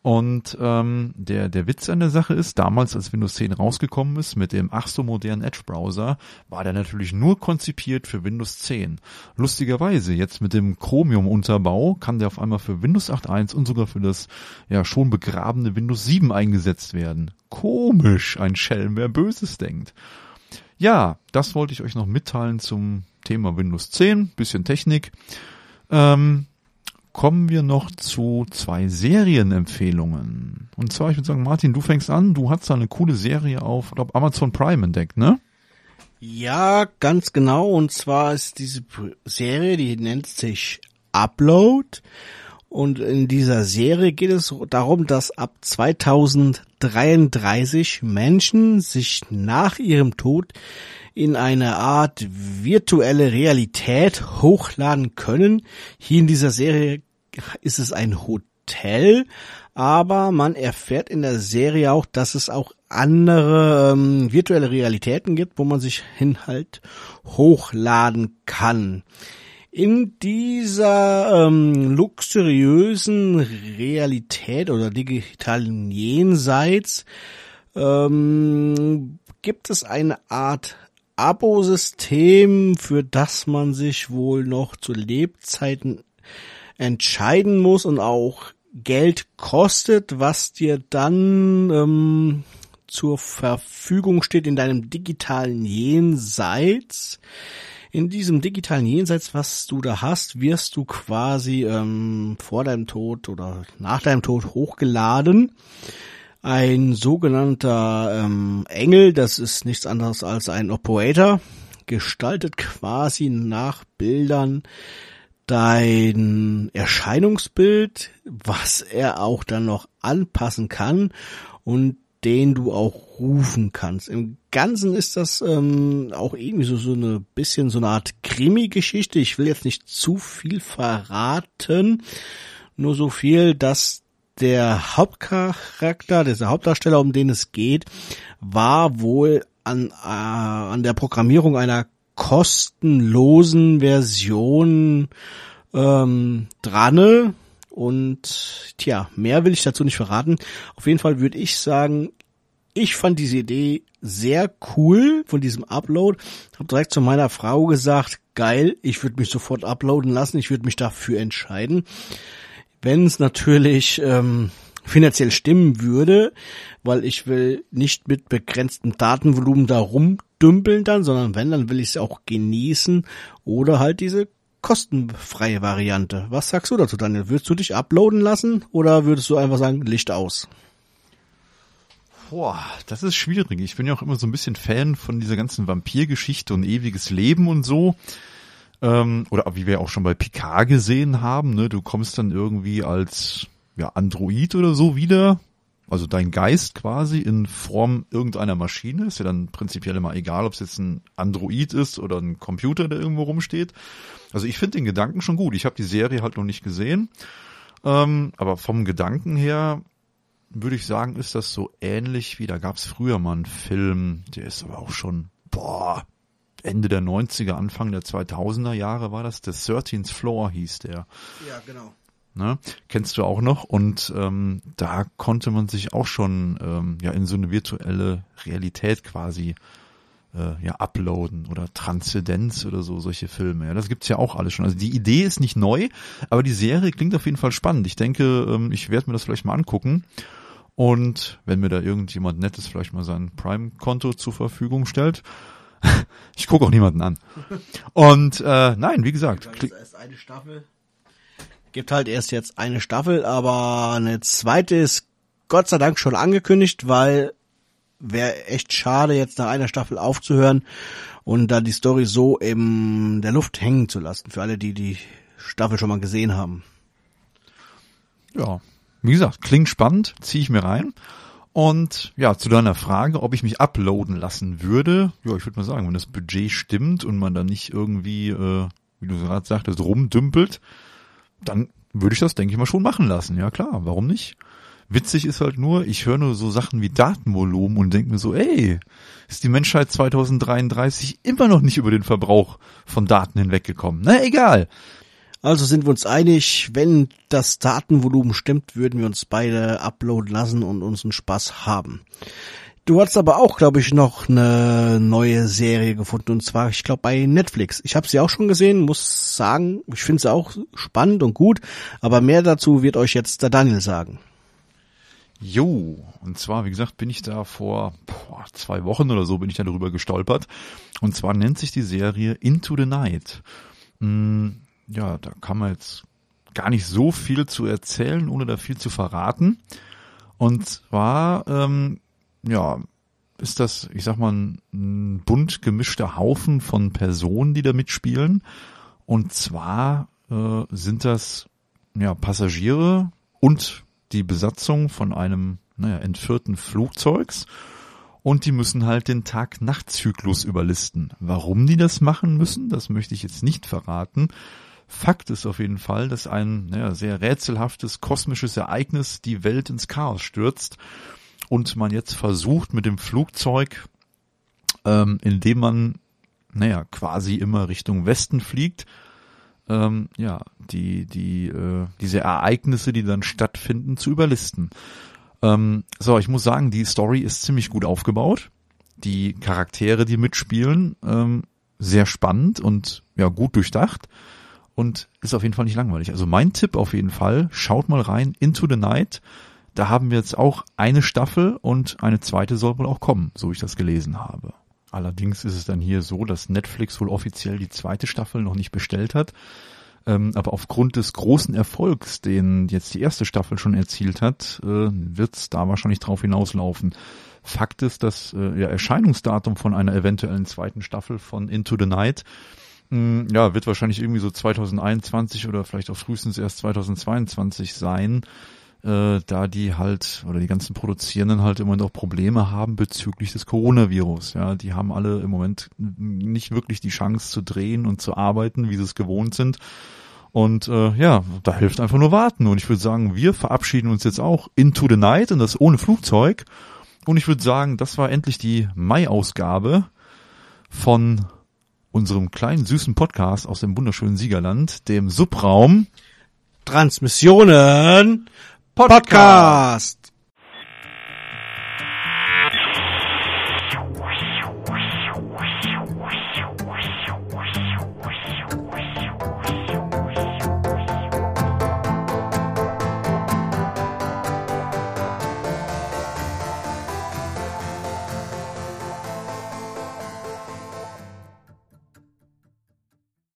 Und ähm, der, der Witz an der Sache ist, damals, als Windows 10 rausgekommen ist mit dem ach so modernen Edge-Browser, war der natürlich nur konzipiert für Windows 10. Lustigerweise, jetzt mit dem Chromium-Unterbau kann der auf einmal für Windows 8.1 und sogar für das ja schon begrabene Windows 7 eingesetzt werden. Komisch, ein Schelm, wer Böses denkt. Ja, das wollte ich euch noch mitteilen zum Thema Windows 10, bisschen Technik. Ähm, kommen wir noch zu zwei Serienempfehlungen. Und zwar, ich würde sagen, Martin, du fängst an. Du hast da eine coole Serie auf, glaube Amazon Prime entdeckt, ne? Ja, ganz genau. Und zwar ist diese Serie, die nennt sich Upload. Und in dieser Serie geht es darum, dass ab 2033 Menschen sich nach ihrem Tod in eine Art virtuelle Realität hochladen können. Hier in dieser Serie ist es ein Hotel, aber man erfährt in der Serie auch, dass es auch andere ähm, virtuelle Realitäten gibt, wo man sich hin halt hochladen kann. In dieser ähm, luxuriösen Realität oder digitalen Jenseits ähm, gibt es eine Art Abosystem, für das man sich wohl noch zu Lebzeiten entscheiden muss und auch Geld kostet, was dir dann ähm, zur Verfügung steht in deinem digitalen Jenseits. In diesem digitalen Jenseits, was du da hast, wirst du quasi ähm, vor deinem Tod oder nach deinem Tod hochgeladen. Ein sogenannter ähm, Engel, das ist nichts anderes als ein Operator, gestaltet quasi nach Bildern dein Erscheinungsbild, was er auch dann noch anpassen kann und den du auch rufen kannst. Im Ganzen ist das ähm, auch irgendwie so, so eine bisschen so eine Art Krimi-Geschichte. Ich will jetzt nicht zu viel verraten, nur so viel, dass der Hauptcharakter, dieser Hauptdarsteller, um den es geht, war wohl an, äh, an der Programmierung einer kostenlosen Version ähm, dran. Und tja, mehr will ich dazu nicht verraten. Auf jeden Fall würde ich sagen, ich fand diese Idee sehr cool von diesem Upload. Hab direkt zu meiner Frau gesagt, geil, ich würde mich sofort uploaden lassen, ich würde mich dafür entscheiden. Wenn es natürlich ähm, finanziell stimmen würde, weil ich will nicht mit begrenztem Datenvolumen da rumdümpeln dann, sondern wenn, dann will ich es auch genießen oder halt diese kostenfreie Variante. Was sagst du dazu, Daniel? Würdest du dich uploaden lassen oder würdest du einfach sagen, Licht aus? Boah, das ist schwierig. Ich bin ja auch immer so ein bisschen Fan von dieser ganzen Vampirgeschichte und ewiges Leben und so. Ähm, oder wie wir auch schon bei Picard gesehen haben, ne, du kommst dann irgendwie als ja, Android oder so wieder. Also dein Geist quasi in Form irgendeiner Maschine. Ist ja dann prinzipiell immer egal, ob es jetzt ein Android ist oder ein Computer, der irgendwo rumsteht. Also ich finde den Gedanken schon gut. Ich habe die Serie halt noch nicht gesehen. Ähm, aber vom Gedanken her würde ich sagen, ist das so ähnlich wie, da gab es früher mal einen Film, der ist aber auch schon, boah, Ende der 90er, Anfang der 2000er Jahre war das, The 13th Floor hieß der. Ja, genau. Ne? Kennst du auch noch? Und ähm, da konnte man sich auch schon ähm, ja in so eine virtuelle Realität quasi äh, ja uploaden oder Transzendenz oder so solche Filme. Ja, das gibt's ja auch alles schon. Also die Idee ist nicht neu, aber die Serie klingt auf jeden Fall spannend. Ich denke, ähm, ich werde mir das vielleicht mal angucken. Und wenn mir da irgendjemand Nettes vielleicht mal sein Prime-Konto zur Verfügung stellt, ich gucke auch niemanden an. Und äh, nein, wie gesagt. Erst eine Staffel. Gibt halt erst jetzt eine Staffel, aber eine zweite ist Gott sei Dank schon angekündigt, weil wäre echt schade, jetzt nach einer Staffel aufzuhören und da die Story so in der Luft hängen zu lassen, für alle, die die Staffel schon mal gesehen haben. Ja, wie gesagt, klingt spannend, ziehe ich mir rein. Und ja, zu deiner Frage, ob ich mich uploaden lassen würde, ja, ich würde mal sagen, wenn das Budget stimmt und man da nicht irgendwie, äh, wie du gerade sagtest, rumdümpelt, dann würde ich das, denke ich mal, schon machen lassen. Ja klar, warum nicht? Witzig ist halt nur, ich höre nur so Sachen wie Datenvolumen und denke mir so, ey, ist die Menschheit 2033 immer noch nicht über den Verbrauch von Daten hinweggekommen. Na egal. Also sind wir uns einig, wenn das Datenvolumen stimmt, würden wir uns beide uploaden lassen und unseren Spaß haben. Du hast aber auch, glaube ich, noch eine neue Serie gefunden und zwar, ich glaube, bei Netflix. Ich habe sie auch schon gesehen, muss sagen, ich finde sie auch spannend und gut, aber mehr dazu wird euch jetzt der Daniel sagen. Jo, und zwar, wie gesagt, bin ich da vor boah, zwei Wochen oder so bin ich da darüber gestolpert. Und zwar nennt sich die Serie Into the Night. Hm, ja, da kann man jetzt gar nicht so viel zu erzählen, ohne da viel zu verraten. Und zwar ähm, ja, ist das, ich sag mal, ein bunt gemischter Haufen von Personen, die da mitspielen. Und zwar äh, sind das ja Passagiere und die Besatzung von einem naja, entführten Flugzeugs. Und die müssen halt den Tag-Nacht-Zyklus überlisten. Warum die das machen müssen, das möchte ich jetzt nicht verraten. Fakt ist auf jeden Fall, dass ein naja, sehr rätselhaftes kosmisches Ereignis die Welt ins Chaos stürzt und man jetzt versucht mit dem Flugzeug, ähm, indem man, naja, quasi immer Richtung Westen fliegt, ähm, ja, die, die, äh, diese Ereignisse, die dann stattfinden, zu überlisten. Ähm, so, ich muss sagen, die Story ist ziemlich gut aufgebaut. Die Charaktere, die mitspielen, ähm, sehr spannend und ja, gut durchdacht und ist auf jeden Fall nicht langweilig. Also mein Tipp auf jeden Fall, schaut mal rein, Into the Night. Da haben wir jetzt auch eine Staffel und eine zweite soll wohl auch kommen, so ich das gelesen habe. Allerdings ist es dann hier so, dass Netflix wohl offiziell die zweite Staffel noch nicht bestellt hat. Ähm, aber aufgrund des großen Erfolgs, den jetzt die erste Staffel schon erzielt hat, äh, wird es da wahrscheinlich drauf hinauslaufen. Fakt ist, dass äh, ja, Erscheinungsdatum von einer eventuellen zweiten Staffel von Into the Night hm, ja, wird wahrscheinlich irgendwie so 2021 oder vielleicht auch frühestens erst 2022 sein äh, da die halt oder die ganzen Produzierenden halt im Moment auch Probleme haben bezüglich des Coronavirus. Ja, die haben alle im Moment nicht wirklich die Chance zu drehen und zu arbeiten, wie sie es gewohnt sind. Und äh, ja, da hilft einfach nur warten. Und ich würde sagen, wir verabschieden uns jetzt auch into the night und das ohne Flugzeug. Und ich würde sagen, das war endlich die Mai-Ausgabe von unserem kleinen süßen Podcast aus dem wunderschönen Siegerland, dem Subraum. Transmissionen Podcast.